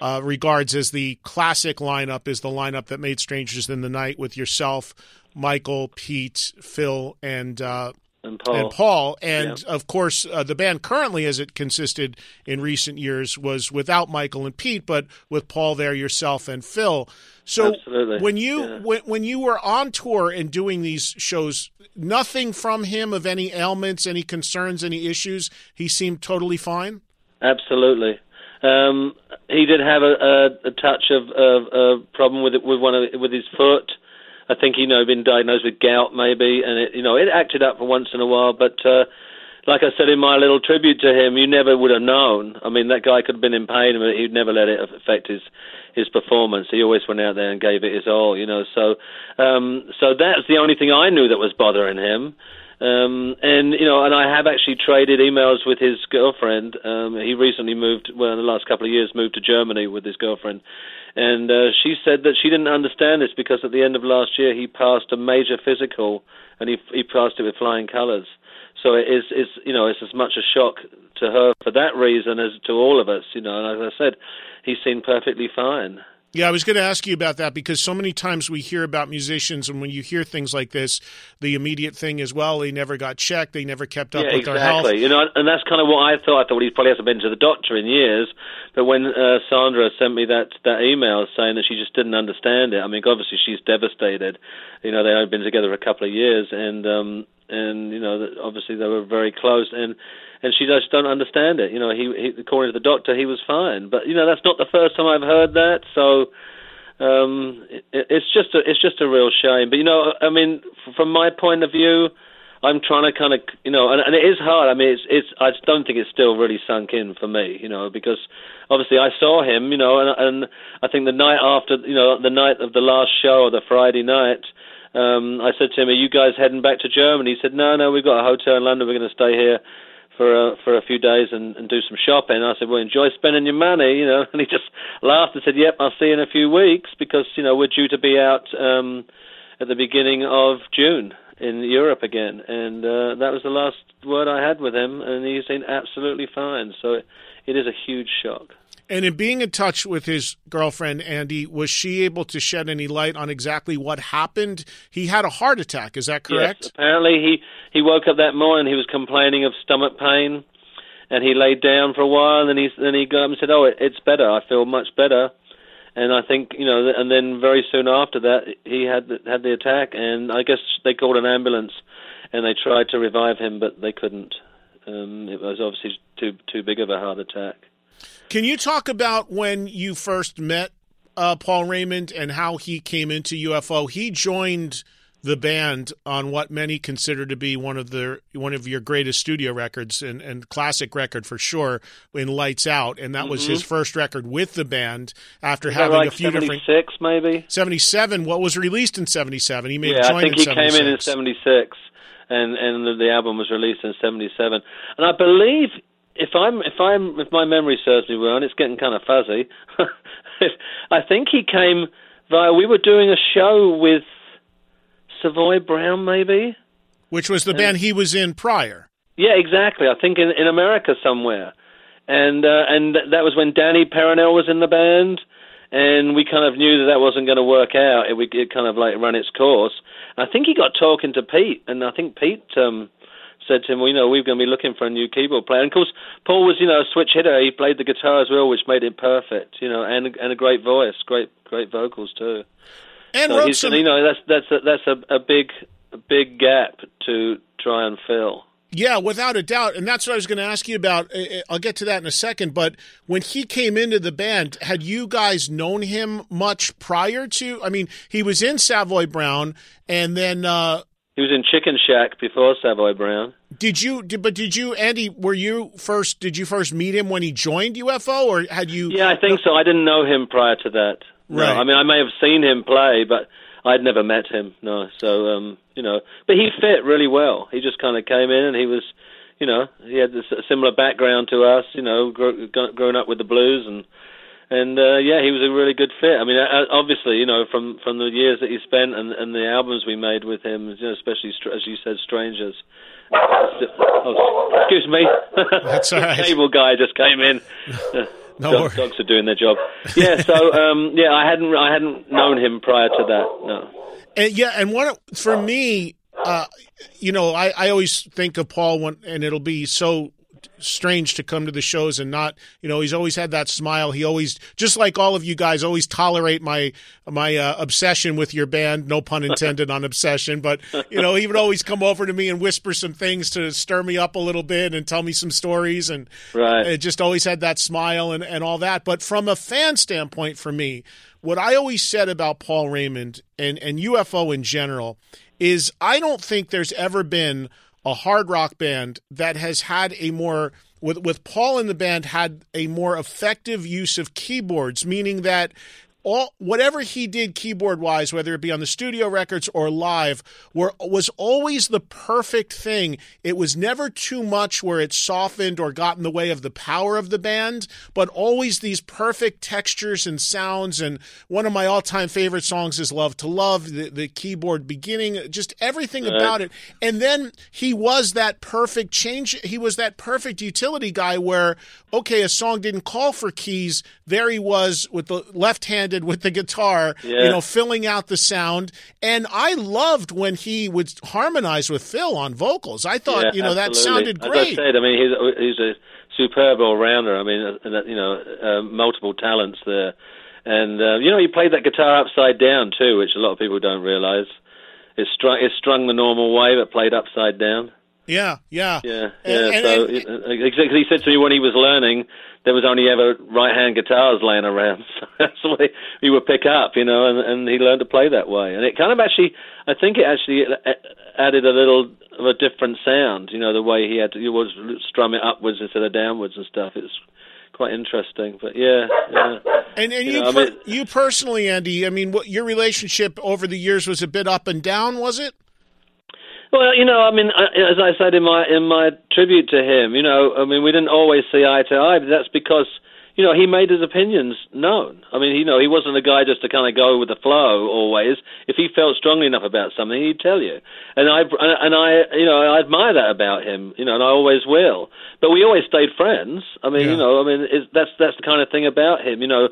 uh, regards as the classic lineup is the lineup that made Strangers in the Night with yourself, Michael, Pete, Phil, and uh, and Paul. And, Paul. and yeah. of course, uh, the band currently, as it consisted in recent years, was without Michael and Pete, but with Paul there, yourself, and Phil. So Absolutely. when you yeah. when, when you were on tour and doing these shows, nothing from him of any ailments, any concerns, any issues. He seemed totally fine. Absolutely. Um, he did have a, a, a touch of, a problem with it, with one of with his foot. I think he you know been diagnosed with gout maybe, and it you know it acted up for once in a while. But uh, like I said in my little tribute to him, you never would have known. I mean, that guy could have been in pain, but he'd never let it affect his his performance. He always went out there and gave it his all, you know. So um, so that's the only thing I knew that was bothering him. Um, and you know, and I have actually traded emails with his girlfriend. Um, he recently moved, well, in the last couple of years, moved to Germany with his girlfriend, and uh, she said that she didn't understand this because at the end of last year he passed a major physical, and he he passed it with flying colours. So it is, is you know, it's as much a shock to her for that reason as to all of us. You know, and as I said, he seemed perfectly fine. Yeah, I was going to ask you about that because so many times we hear about musicians, and when you hear things like this, the immediate thing is, well, they never got checked, they never kept up yeah, with exactly. their health. You know, and that's kind of what I thought. I thought he probably hasn't been to the doctor in years. But when uh, Sandra sent me that that email saying that she just didn't understand it, I mean, obviously she's devastated. You know, they only been together for a couple of years, and um, and you know, obviously they were very close, and and she just don't understand it. You know, he, he according to the doctor, he was fine, but you know that's not the first time I've heard that. So um, it, it's just a, it's just a real shame. But you know, I mean, from my point of view, I'm trying to kind of you know, and, and it is hard. I mean, it's it's I just don't think it's still really sunk in for me. You know, because obviously I saw him. You know, and and I think the night after, you know, the night of the last show, or the Friday night. Um, I said to him, "Are you guys heading back to Germany?" He said, "No, no, we've got a hotel in London. We're going to stay here for a, for a few days and, and do some shopping. I said, well, enjoy spending your money, you know. *laughs* And he just laughed and said, yep, I'll see you in a few weeks because you know we're due to be out um, at the beginning of June in Europe again. And uh, that was the last word I had with him, and he seemed absolutely fine. So it, it is a huge shock. And in being in touch with his girlfriend, Andy, was she able to shed any light on exactly what happened? He had a heart attack, is that correct? Yes, apparently he, he woke up that morning, he was complaining of stomach pain, and he laid down for a while, and he, then he got up and said, oh, it, it's better, I feel much better. And I think, you know, and then very soon after that, he had the, had the attack, and I guess they called an ambulance, and they tried to revive him, but they couldn't. Um, it was obviously too too big of a heart attack. Can you talk about when you first met uh, Paul Raymond and how he came into UFO? He joined the band on what many consider to be one of the one of your greatest studio records and, and classic record for sure in Lights Out, and that mm-hmm. was his mm-hmm. first record with the band after having like a few different six maybe seventy seven. What was released in seventy seven? He made yeah, I think he came in in seventy six, and and the, the album was released in seventy seven, and I believe. If I'm if I'm if my memory serves me well, and it's getting kind of fuzzy, *laughs* I think he came via. We were doing a show with Savoy Brown, maybe. Which was the and, band he was in prior. Yeah, exactly. I think in in America somewhere, and uh, and that was when Danny Peyronel was in the band, and we kind of knew that that wasn't going to work out. It, it kind of like run its course. And I think he got talking to Pete, and I think Pete. um said to him, well, you know, we're going to be looking for a new keyboard player. And of course, Paul was, you know, a switch hitter. He played the guitar as well, which made it perfect, you know, and and a great voice, great great vocals too. And so some. You know, that's that's a, that's a, a big a big gap to try and fill. Yeah, without a doubt. And that's what I was going to ask you about. I'll get to that in a second. But when he came into the band, had you guys known him much prior to? I mean, he was in Savoy Brown, and then. Uh, he was in Chicken Shack before Savoy Brown. Did you? Did, but did you, Andy? Were you first? Did you first meet him when he joined UFO, or had you? Yeah, I think so. I didn't know him prior to that. Right. No, I mean, I may have seen him play, but I'd never met him. No, so um, you know, but he fit really well. He just kind of came in, and he was, you know, he had this a similar background to us. You know, grow, grown up with the blues, and and uh, yeah, he was a really good fit. I mean, obviously, you know, from from the years that he spent and, and the albums we made with him, you know, especially as you said, Strangers. Oh, excuse me. That's all *laughs* right. the cable guy just came in. *laughs* No dogs, dogs, are doing their job. Yeah, so um, yeah, I hadn't I hadn't known him prior to that. No. And yeah, and one for me, uh, you know, I, I always think of Paul when, and it'll be so strange to come to the shows and not, you know, he's always had that smile. He always, just like all of you guys, always tolerate my my uh, obsession with your band. No pun intended on obsession, but you know, he would always come over to me and whisper some things to stir me up a little bit and tell me some stories, and right. it just always had that smile and and all that. But from a fan standpoint, for me, what I always said about Paul Raymond and and UFO in general is I don't think there's ever been a hard rock band that has had a more with with Paul in the band had a more effective use of keyboards, meaning that all whatever he did keyboard wise, whether it be on the studio records or live, were was always the perfect thing. It was never too much where it softened or got in the way of the power of the band, but always these perfect textures and sounds. And one of my all time favorite songs is "Love to Love." The, the keyboard beginning, just everything right. about it. And then he was that perfect change. He was that perfect utility guy where okay, a song didn't call for keys. There he was with the left handed with the guitar, yeah. you know, filling out the sound. And I loved when he would harmonize with Phil on vocals. I thought, yeah, you know, absolutely. that sounded great. As I said, I mean, he's, he's a superb all rounder. I mean, uh, you know, uh, multiple talents there. And, uh, you know, he played that guitar upside down too, which a lot of people don't realize. It's strung, it's strung the normal way, but played upside down. Yeah, yeah, yeah. And, so and, uh, exactly, he said to me when he was learning, there was only ever right-hand guitars laying around. *laughs* So that's the way he would pick up, you know, and, and he learned to play that way. And it kind of actually, I think it actually uh, uh, added a little of a different sound, you know, the way he had to, he was strum it upwards instead of downwards and stuff. It's quite interesting, but yeah. yeah. And and you, you, know, per- I mean, you personally, Andy, I mean, what your relationship over the years was a bit up and down, was it? Well, you know, I mean, uh, as I said in my in my tribute to him, you know, I mean, we didn't always see eye to eye, but that's because you know he made his opinions known. I mean, you know, he wasn't a guy just to kind of go with the flow always. If he felt strongly enough about something, he'd tell you. And I and I, you know, I admire that about him. You know, and I always will. But we always stayed friends. I mean, yeah. you know, I mean, it's, that's that's the kind of thing about him. You know,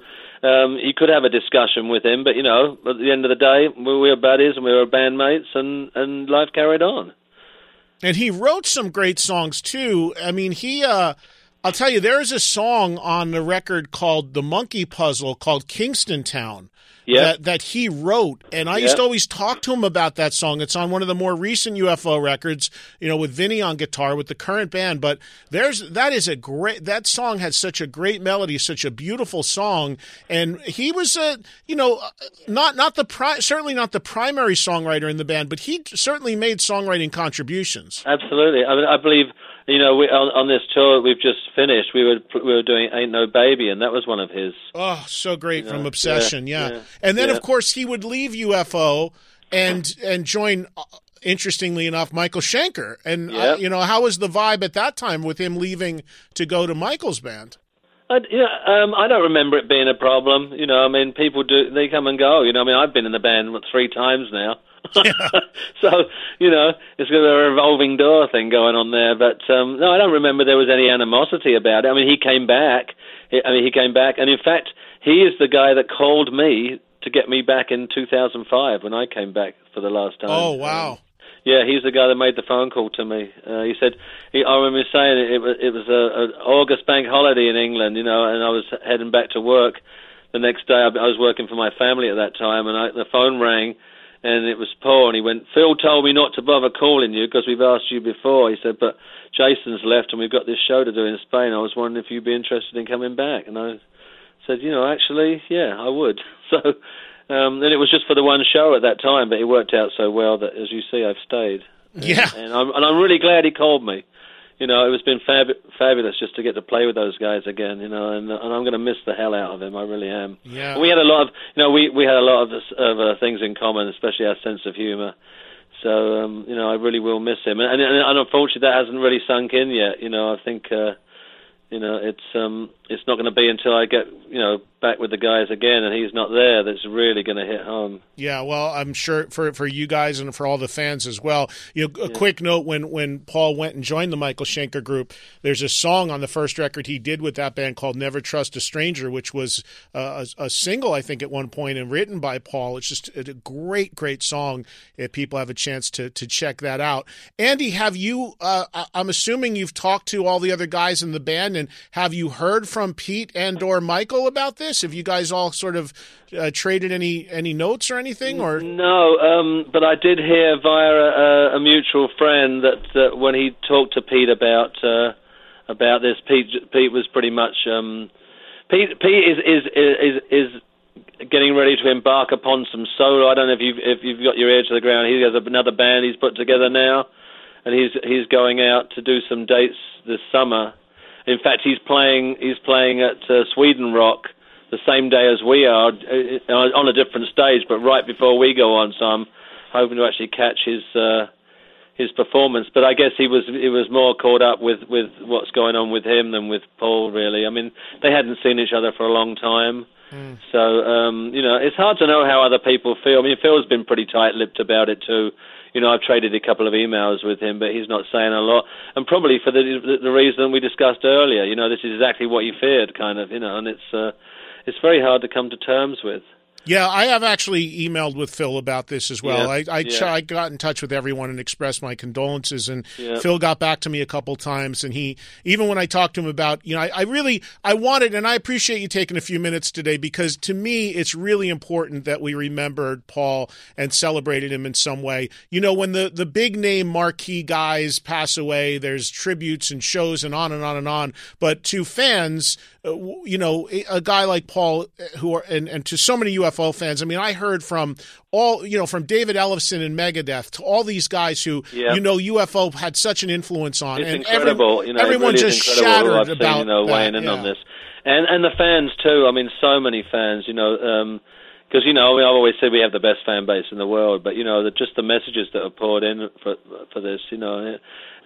um, you could have a discussion with him, but you know, at the end of the day, we were buddies and we were bandmates, and and life carried on. And he wrote some great songs too. I mean, he. Uh, I'll tell you, there is a song on the record called "The Monkey Puzzle" called "Kingston Town." Yeah. That, that he wrote, and I used to always talk to him about that song. It's on one of the more recent UFO records, you know, with Vinny on guitar with the current band. But there's that is a great that song has such a great melody, such a beautiful song, and he was a you know not not the pri- certainly not the primary songwriter in the band, but he certainly made songwriting contributions. Absolutely. I, mean, I believe you know we, on, on this tour we've just finished. We were we were doing "Ain't No Baby," and that was one of his. Oh, so great You from know, Obsession, yeah, yeah. yeah, And then yeah. of course he would leave UFO and and join uh, interestingly enough Michael Schenker. And uh, you know, how was the vibe at that time with him leaving to go to Michael's band? I, yeah, um, I don't remember it being a problem. You know, I mean, people do they come and go. You know, I mean, I've been in the band what, three times now. *laughs* so you know, it's got a revolving door thing going on there. But um, no, I don't remember there was any animosity about it. I mean, he came back. He- I mean, he came back, and in fact, he is the guy that called me to get me back in 2005 when I came back for the last time. Oh, Um, wow. yeah, he's the guy that made the phone call to me. Uh, he said, he, I remember saying it, it was it was a, a August bank holiday in England, you know, and I was heading back to work. The next day, I, I was working for my family at that time, and I, the phone rang, and it was Paul, and he went, Phil told me not to bother calling you because we've asked you before. He said, but Jason's left, and we've got this show to do in Spain. I was wondering if you'd be interested in coming back, and I said, you know, actually, yeah, I would. *laughs* So, um, and it was just for the one show at that time, but it worked out so well that, as you see, I've stayed. And, Yeah. and I'm and I'm really glad he called me. You know, it was been fab- fabulous just to get to play with those guys again. You know, and and I'm going to miss the hell out of him. I really am. Yeah. We had a lot of, you know, we we had a lot of, of uh, things in common, especially our sense of humor. So, um, you know, I really will miss him, and, and, and unfortunately, that hasn't really sunk in yet. You know, I think, uh, you know, it's um, it's not going to be until I get, you know, back with the guys again, and he's not there that's really going to hit home. Yeah, well, I'm sure for for you guys and for all the fans as well. You know, a quick note when when Paul went and joined the Michael Schenker group, there's a song on the first record he did with that band called "Never Trust a Stranger," which was uh, a, a single I think at one point and written by Paul. It's just a great, great song. If people have a chance to to check that out, Andy, have you? Uh, I'm assuming you've talked to all the other guys in the band, and have you heard from Pete and or Michael about this? Have you guys all sort of uh, traded any any notes or anything, or? No, um, but I did hear via a, a mutual friend that, that when he talked to Pete about uh, about this, Pete Pete was pretty much um, Pete Pete is is is is getting ready to embark upon some solo. I don't know if you've if you've got your ear to the ground. He has another band he's put together now, and he's he's going out to do some dates this summer. In fact, he's playing he's playing at uh, Sweden Rock the same day as we are uh, on a different stage, but right before we go on. So I'm hoping to actually catch his uh, his performance. But I guess he was he was more caught up with with what's going on with him than with Paul. Really, I mean, they hadn't seen each other for a long time. So um, you know, it's hard to know how other people feel. I mean, Phil's been pretty tight-lipped about it too. You know, I've traded a couple of emails with him, but he's not saying a lot, and probably for the the, the reason we discussed earlier. You know, this is exactly what you feared, kind of. You know, and it's uh, it's very hard to come to terms with. Yeah, I have actually emailed with Phil about this as well. Yeah, I I, yeah. I got in touch with everyone and expressed my condolences, and Yeah. Phil got back to me a couple times. And he even when I talked to him about, you know, I, I really I wanted, and I appreciate you taking a few minutes today because to me it's really important that we remembered Paul and celebrated him in some way. You know, when the the big name marquee guys pass away, there's tributes and shows and on and on and on. But to fans, you know, a guy like Paul, uh, who are and, and to so many UFO fans. I mean, I heard from all you know, from David Ellefson and Megadeth to all these guys who Yeah. you know UFO had such an influence on, It's and incredible. every- you know, everyone really just shattered I've about seen, you know, that, in yeah. on this, and and the fans too. I mean, so many fans. You know, because you know, I mean, I've always said we have the best fan base in the world, but you know, the, just the messages that are poured in for for this. You know,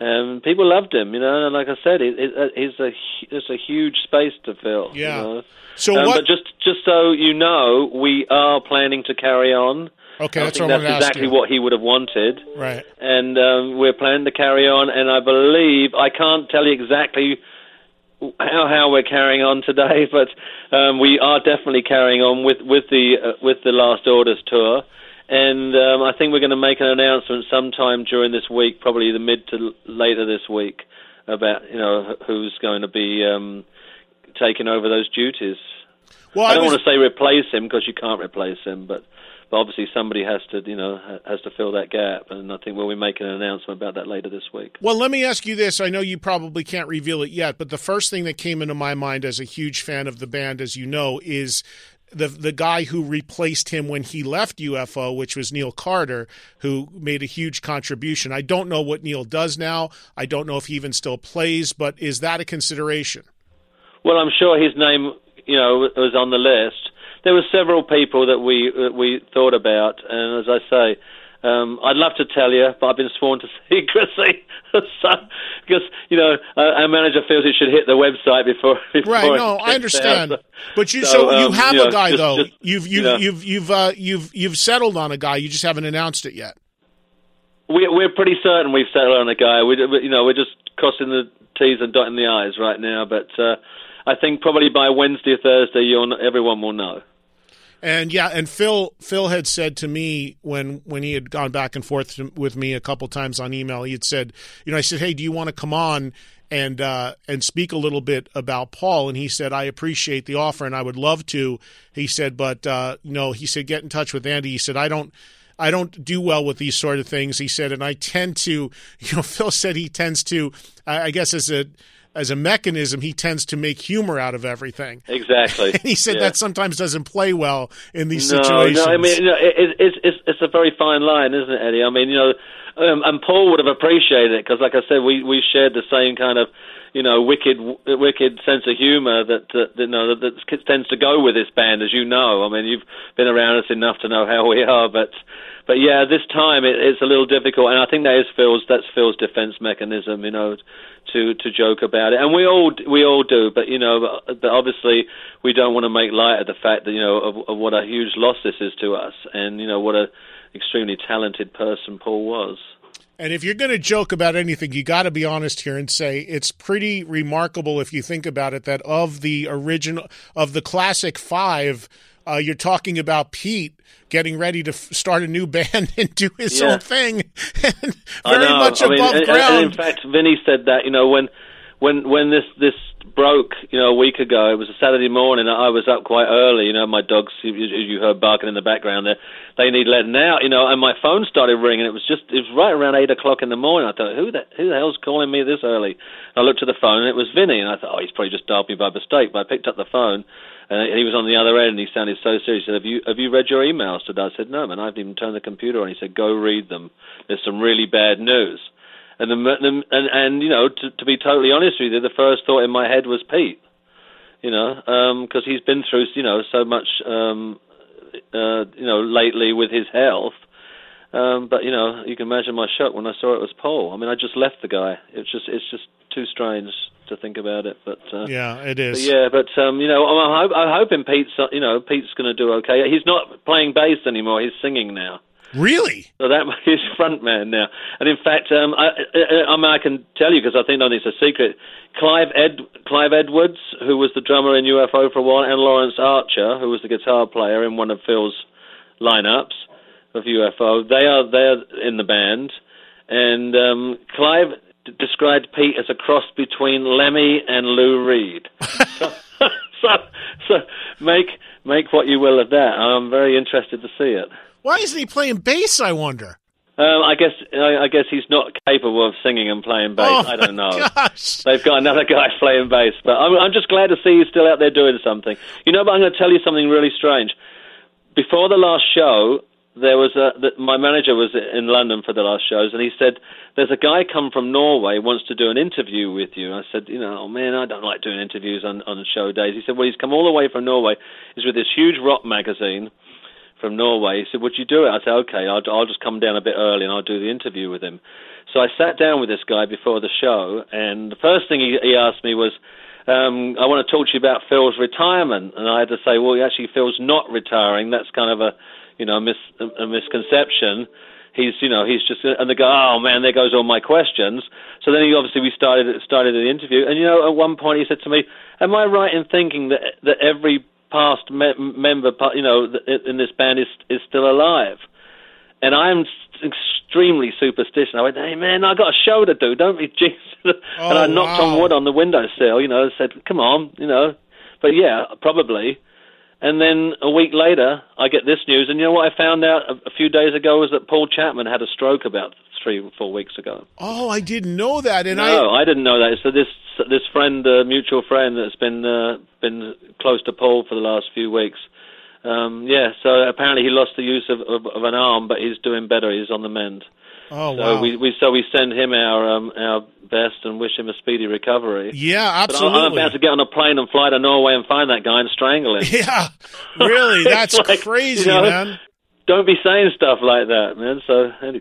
um, people loved him. You know, and like I said, it, it, it's a it's a huge space to fill. Yeah. You know? So Um, what? But just just so you know, we are planning to carry on. okay, I that's think what that's going to ask exactly what he would have wanted Right. and um, we're planning to carry on. And I believe I can't tell you exactly how how we're carrying on today, *laughs* but um, we are definitely carrying on with with the uh, with the Last Orders tour. And um, I think we're going to make an announcement sometime during this week, probably the mid to later this week, about you know who's going to be um, taking over those duties. Well, I don't was, want to say replace him because you can't replace him, but but obviously somebody has to you know has to fill that gap, and I think we'll be making an announcement about that later this week. Well, let me ask you this: I know you probably can't reveal it yet, but the first thing that came into my mind as a huge fan of the band, as you know, is the the guy who replaced him when he left UFO, which was Neil Carter, who made a huge contribution. I don't know what Neil does now. I don't know if he even still plays, but is that a consideration? Well, I'm sure his name, you know, was on the list. There were several people that we that we thought about, and as I say, um, I'd love to tell you, but I've been sworn to *laughs* secrecy. so, because you know, uh, our manager feels it should hit the website before. *laughs* before right. No, I understand. Out. But you, so, So, you um, have you a know, guy just- though. just, you've you've you know. you've you've uh, you've you've settled on a guy. You just haven't announced it yet. We, we're pretty certain we've settled on a guy. We, you know, we're just crossing the T's and dotting the I's right now. But uh, I think probably by Wednesday or Thursday, you'll, everyone will know. And yeah, and Phil Phil had said to me when when he had gone back and forth with me a couple times on email, he had said, you know, I said, hey, do you want to come on and uh, and speak a little bit about Paul? And he said, I appreciate the offer and I would love to. He said, but uh, know, he said, get in touch with Andy. He said, I don't. I don't do well with these sort of things, he said, and I tend to, *laughs* you know, Phil said he tends to, I guess as a as a mechanism, he tends to make humor out of everything. Exactly. *laughs* And he said Yeah. that sometimes doesn't play well in these no, situations. No, I mean, you know, it, it, it's, it's a very fine line, isn't it, Eddie? I mean, you know, um, and Paul would have appreciated it because, like I said, we we shared the same kind of, you know, wicked wicked sense of humour that, that, that you know that, that tends to go with this band, as you know. I mean, you've been around us enough to know how we are, but. But yeah, this time it, it's a little difficult, and I think that is Phil's that's Phil's defense mechanism, you know, to to joke about it, and we all we all do. But you know, but obviously we don't want to make light of the fact that you know of, of what a huge loss this is to us, and you know what a extremely talented person Paul was. And if you're going to joke about anything, you got to be honest here and say it's pretty remarkable if you think about it that of the original of the classic five, uh, you're talking about Pete getting ready to f- start a new *laughs* band and do his Yeah. own thing, *laughs* and very much I mean, above and, ground. And in fact, Vinny said that you know when when when this this broke, you know, a week ago. It was a Saturday morning. I was up quite early. You know, my dogs, you, you heard barking in the background there. They need letting out. You know, and my phone started ringing. It was just it was right around eight o'clock in the morning. I thought, who the who the hell's calling me this early? I looked at the phone and it was Vinny, and I thought, oh, he's probably just dialed me by mistake. But I picked up the phone. And he was on the other end, and he sounded so serious. He said, "Have you have you read your emails today?" I said, "No, man. I haven't even turned the computer on." He said, "Go read them. There's some really bad news." And the, and and you know to to be totally honest with you, the first thought in my head was Pete. You know, because he's been through you know so much um, uh, you know lately with his health. Um, but you know, you can imagine my shock when I saw it was Paul. I mean, I just left the guy. It's just it's just too strange to think about it. But uh, yeah, it is. but yeah, but um, you know, I'm, I'm, I'm hoping Pete's uh, you know Pete's going to do okay. He's not playing bass anymore. He's singing now. Really? So that *laughs* he's front man now. And in fact, um, I, I, I mean, I can tell you because I think not it's a secret. Clive Ed Clive Edwards, who was the drummer in UFO for a while, and Laurence Archer, who was the guitar player in one of Phil's lineups of UFO, they are they're in the band. And um, Clive d- described Pete as a cross between Lemmy and Lou Reed. so, *laughs* *laughs* so, so make make what you will of that. I'm very interested to see it. Why isn't he playing bass? I wonder. Um, I guess I, I guess he's not capable of singing and playing bass. Oh, I don't know. Gosh. They've got another guy *laughs* playing bass, but I'm, I'm just glad to see he's still out there doing something. You know, but I'm going to tell you something really strange. Before the last show, there was a the, my manager was in London for the last shows, and he said, "There's a guy come from Norway wants to do an interview with you." I said, "You know, oh man, I don't like doing interviews on on show days." He said, "Well, he's come all the way from Norway. He's with this huge rock magazine." from Norway. He said, "Would you do it?" I said, "Okay, I'll, I'll just come down a bit early and I'll do the interview with him." So I sat down with this guy before the show, and the first thing he, he asked me was, um, "I want to talk to you about Phil's retirement," and I had to say, "Well, actually, Phil's not retiring. That's kind of a, you know, a, mis- a misconception." He's, you know, he's just, and they go, oh man, there goes all my questions. So then he obviously we started started the interview, and you know, at one point he said to me, "Am I right in thinking that that every past me- member, you know, in this band is is still alive. And I'm extremely superstitious. I went, "Hey man, I got a show to do. Don't be Jesus." and I Oh, knocked wow. on wood on the windowsill. You know, said, "Come on," you know. But yeah, probably. And then a week later, I get this news, and you know what I found out a, few days ago was that Paul Chapman had a stroke about three, or four weeks ago. Oh, I didn't know that, and no, I I didn't know that. So this this friend, uh, mutual friend, that's been uh, been close to Paul for the last few weeks. Um, yeah, so apparently he lost the use of, of, of an arm, but he's doing better. He's on the mend. Oh So wow, we, we so we send him our um, our best and wish him a speedy recovery. yeah, But I'm, about to get on a plane and fly to Norway and find that guy and strangle him. *laughs* yeah, really, *laughs* that's like, crazy, you know, man. Don't be saying stuff like that, man. So any,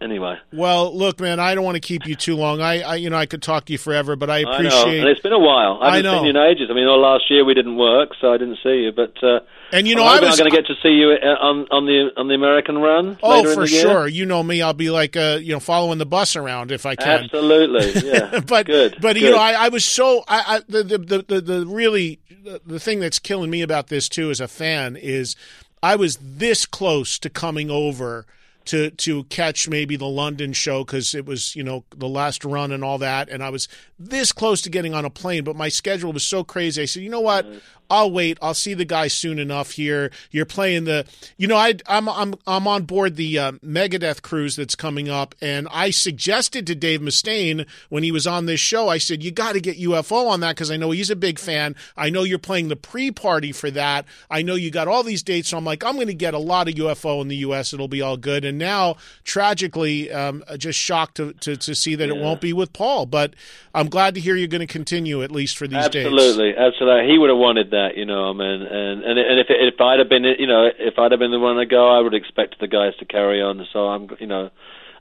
anyway, Well, look, man, I don't want to keep you too long. I, I, you know, I could talk to you forever, but I I know, appreciate. and it's been a while. I I know. seen you in ages. I mean, all last year we didn't work, so I didn't see you. But uh, And you know, I'm I was going to get to see you uh, on on the on the American run. Oh, later in for sure. You know me. I'll be like, uh, you know, following the bus around if I can. Absolutely, *laughs* yeah. but good, but good. you know, I, I was so I, I the, the the the the really the, the thing that's killing me about this too as a fan is I was this close to coming over to to catch maybe the London show because it was you know the last run and all that, and I was this close to getting on a plane, but my schedule was so crazy. I said, you know what? I'll wait. I'll see the guy soon enough here. You're playing the, you know, I, I'm I'm I'm on board the uh, Megadeth cruise that's coming up, and I suggested to Dave Mustaine when he was on this show, I said you got to get UFO on that because I know he's a big fan. I know you're playing the pre-party for that. I know you got all these dates, so I'm like, I'm going to get a lot of UFO in the U.S. It'll be all good. And now, tragically, um, just shocked to, to to see that it won't be with Paul, but I'm glad to hear you're going to continue at least for these days. Absolutely, absolutely. He would have wanted that, you know. I mean, and and and if if I'd have been, you know, if I'd have been the one to go, I would expect the guys to carry on. So I'm, you know,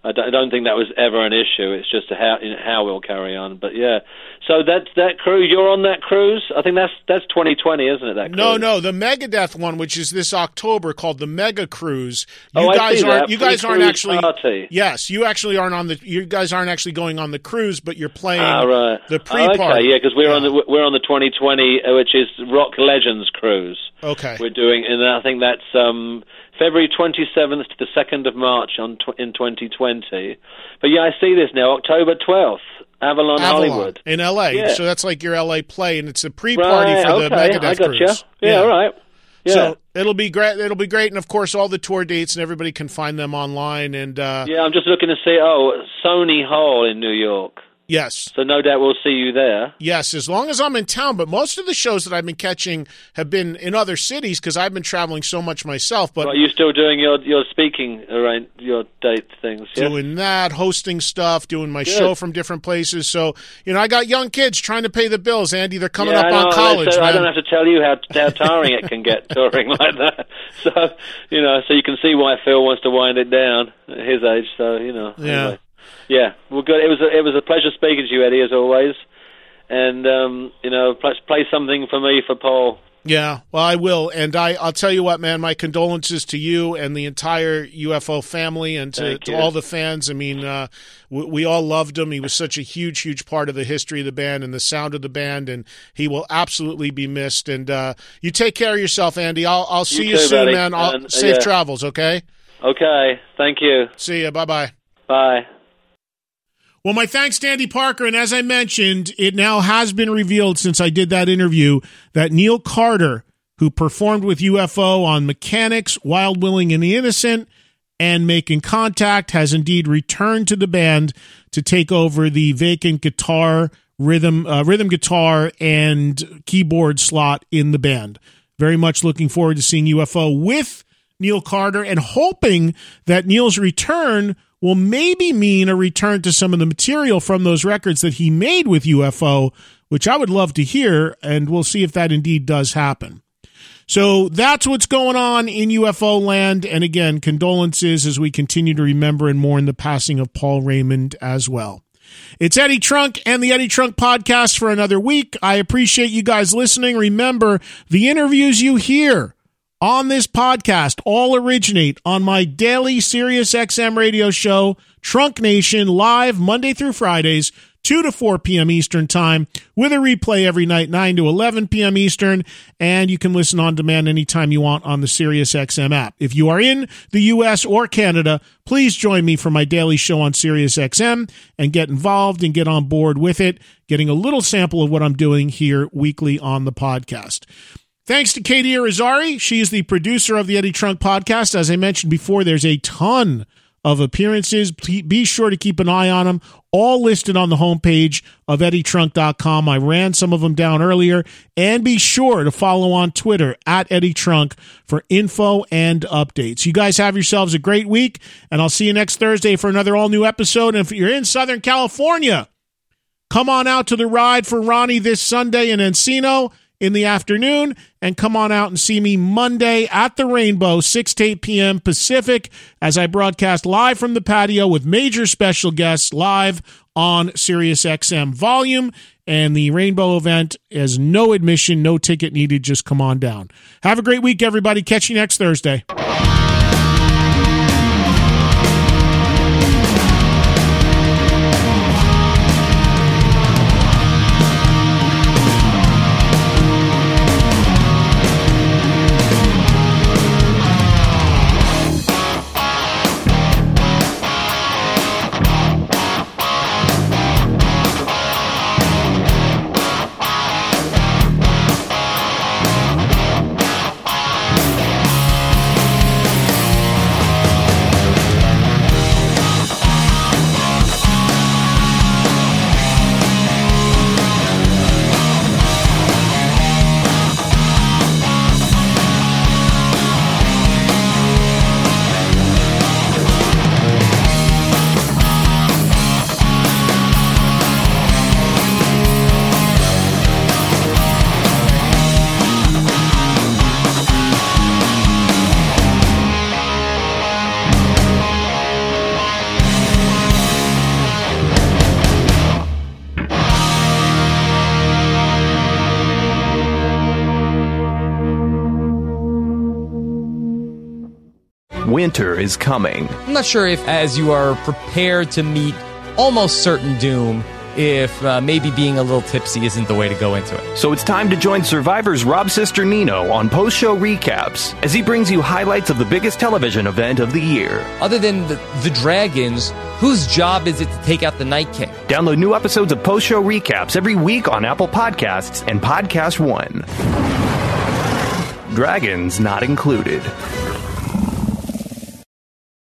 I don't, I don't think that was ever an issue. It's just how you know, how we'll carry on. But yeah, so that that cruise, you're on that cruise. I think that's that's 2020, isn't it? That cruise? No, no, the Megadeth one, which is this October, called the Mega Cruise. You Oh, guys aren't. You guys aren't actually. party. Yes, you actually aren't on the. You guys aren't actually going on the cruise, but you're playing Ah, right. the Oh, pre-party. okay, yeah, because we're on the we're on the 2020, uh, which is Rock Legends cruise. Okay. We're doing, and I think that's um, February 27th to the 2nd of March on tw- in 2020. But yeah, I see this now. October 12th, Avalon, Avalon Hollywood. in L.A. Yeah. So that's like your L.A. play, and it's a pre-party Right, for the okay, Megadeth I got cruise. you. Yeah, all right. Yeah. So it'll be great. It'll be great, and of course, all the tour dates and everybody can find them online. And uh, yeah, I'm just looking to see. Oh, Sony Hall in New York. Yes, So no doubt we'll see you there. Yes, as long as I'm in town. But most of the shows that I've been catching have been in other cities because I've been traveling so much myself. But Are you still doing your your speaking around your date things? Yeah? doing that, hosting stuff, doing my show from different places. So you know, I got young kids trying to pay the bills. Andy, they're coming yeah, up on college. So I don't have to tell you how how tiring it can get *laughs* touring like that. So you know, so you can see why Phil wants to wind it down at his age. So you know, Yeah. anyway. Yeah. Well, good. It was a, it was a pleasure speaking to you, Eddie, as always. And um, you know, play, play something for me for Paul. Yeah, well, I will, and I, I'll tell you what, man. My condolences to you and the entire UFO family, and to, to all the fans. I mean, uh, we, we all loved him. He was such a huge, huge part of the history of the band and the sound of the band, and he will absolutely be missed. And uh, you take care of yourself, Andy. I'll, I'll see you, too, soon, buddy. man. I'll, And, uh, safe yeah. travels, okay? Okay. Thank you. See you. Bye bye bye. Well, my thanks to Andy Parker. And as I mentioned, it now has been revealed since I did that interview that Neil Carter, who performed with UFO on Mechanix, Wild, Willing, and the Innocent, and Making Contact, has indeed returned to the band to take over the vacant guitar, rhythm, uh, rhythm guitar, and keyboard slot in the band. Very much looking forward to seeing UFO with Neil Carter and hoping that Neil's return will maybe mean a return to some of the material from those records that he made with UFO, which I would love to hear, and we'll see if that indeed does happen. So that's what's going on in UFO land. And again, condolences as we continue to remember and mourn the passing of Paul Raymond as well. It's Eddie Trunk and the Eddie Trunk podcast for another week. I appreciate you guys listening. Remember, the interviews you hear on this podcast all originate on my daily Sirius XM radio show, Trunk Nation, live Monday through Fridays, 2 to 4 p.m. Eastern Time, with a replay every night, 9 to 11 p.m. Eastern. And you can listen on demand anytime you want on the SiriusXM app. If you are in the U.S. or Canada, please join me for my daily show on SiriusXM and get involved and get on board with it, getting a little sample of what I'm doing here weekly on the podcast. Thanks to Katie Irizarry. She is the producer of the Eddie Trunk podcast. As I mentioned before, there's a ton of appearances. Be sure to keep an eye on them. All listed on the homepage of eddietrunk.com. I ran some of them down earlier. And be sure to follow on Twitter at Eddie Trunk for info and updates. You guys have yourselves a great week, and I'll see you next Thursday for another all new episode. And if you're in Southern California, come on out to the ride for Ronnie this Sunday in Encino in the afternoon and come on out and see me Monday at the Rainbow, 6 to 8 p.m. Pacific, as I broadcast live from the patio with major special guests live on SiriusXM Volume. And the Rainbow event is no admission, no ticket needed. Just come on down. Have a great week, everybody. Catch you next Thursday. Winter is coming. I'm not sure if, as you are prepared to meet almost certain doom, if uh, maybe being a little tipsy isn't the way to go into it. So it's time to join Survivor's Rob Cesternino on post show recaps as he brings you highlights of the biggest television event of the year. Other than the, the dragons, whose job is it to take out the Night King? Download new episodes of post show recaps every week on Apple Podcasts and Podcast One. Dragons not included.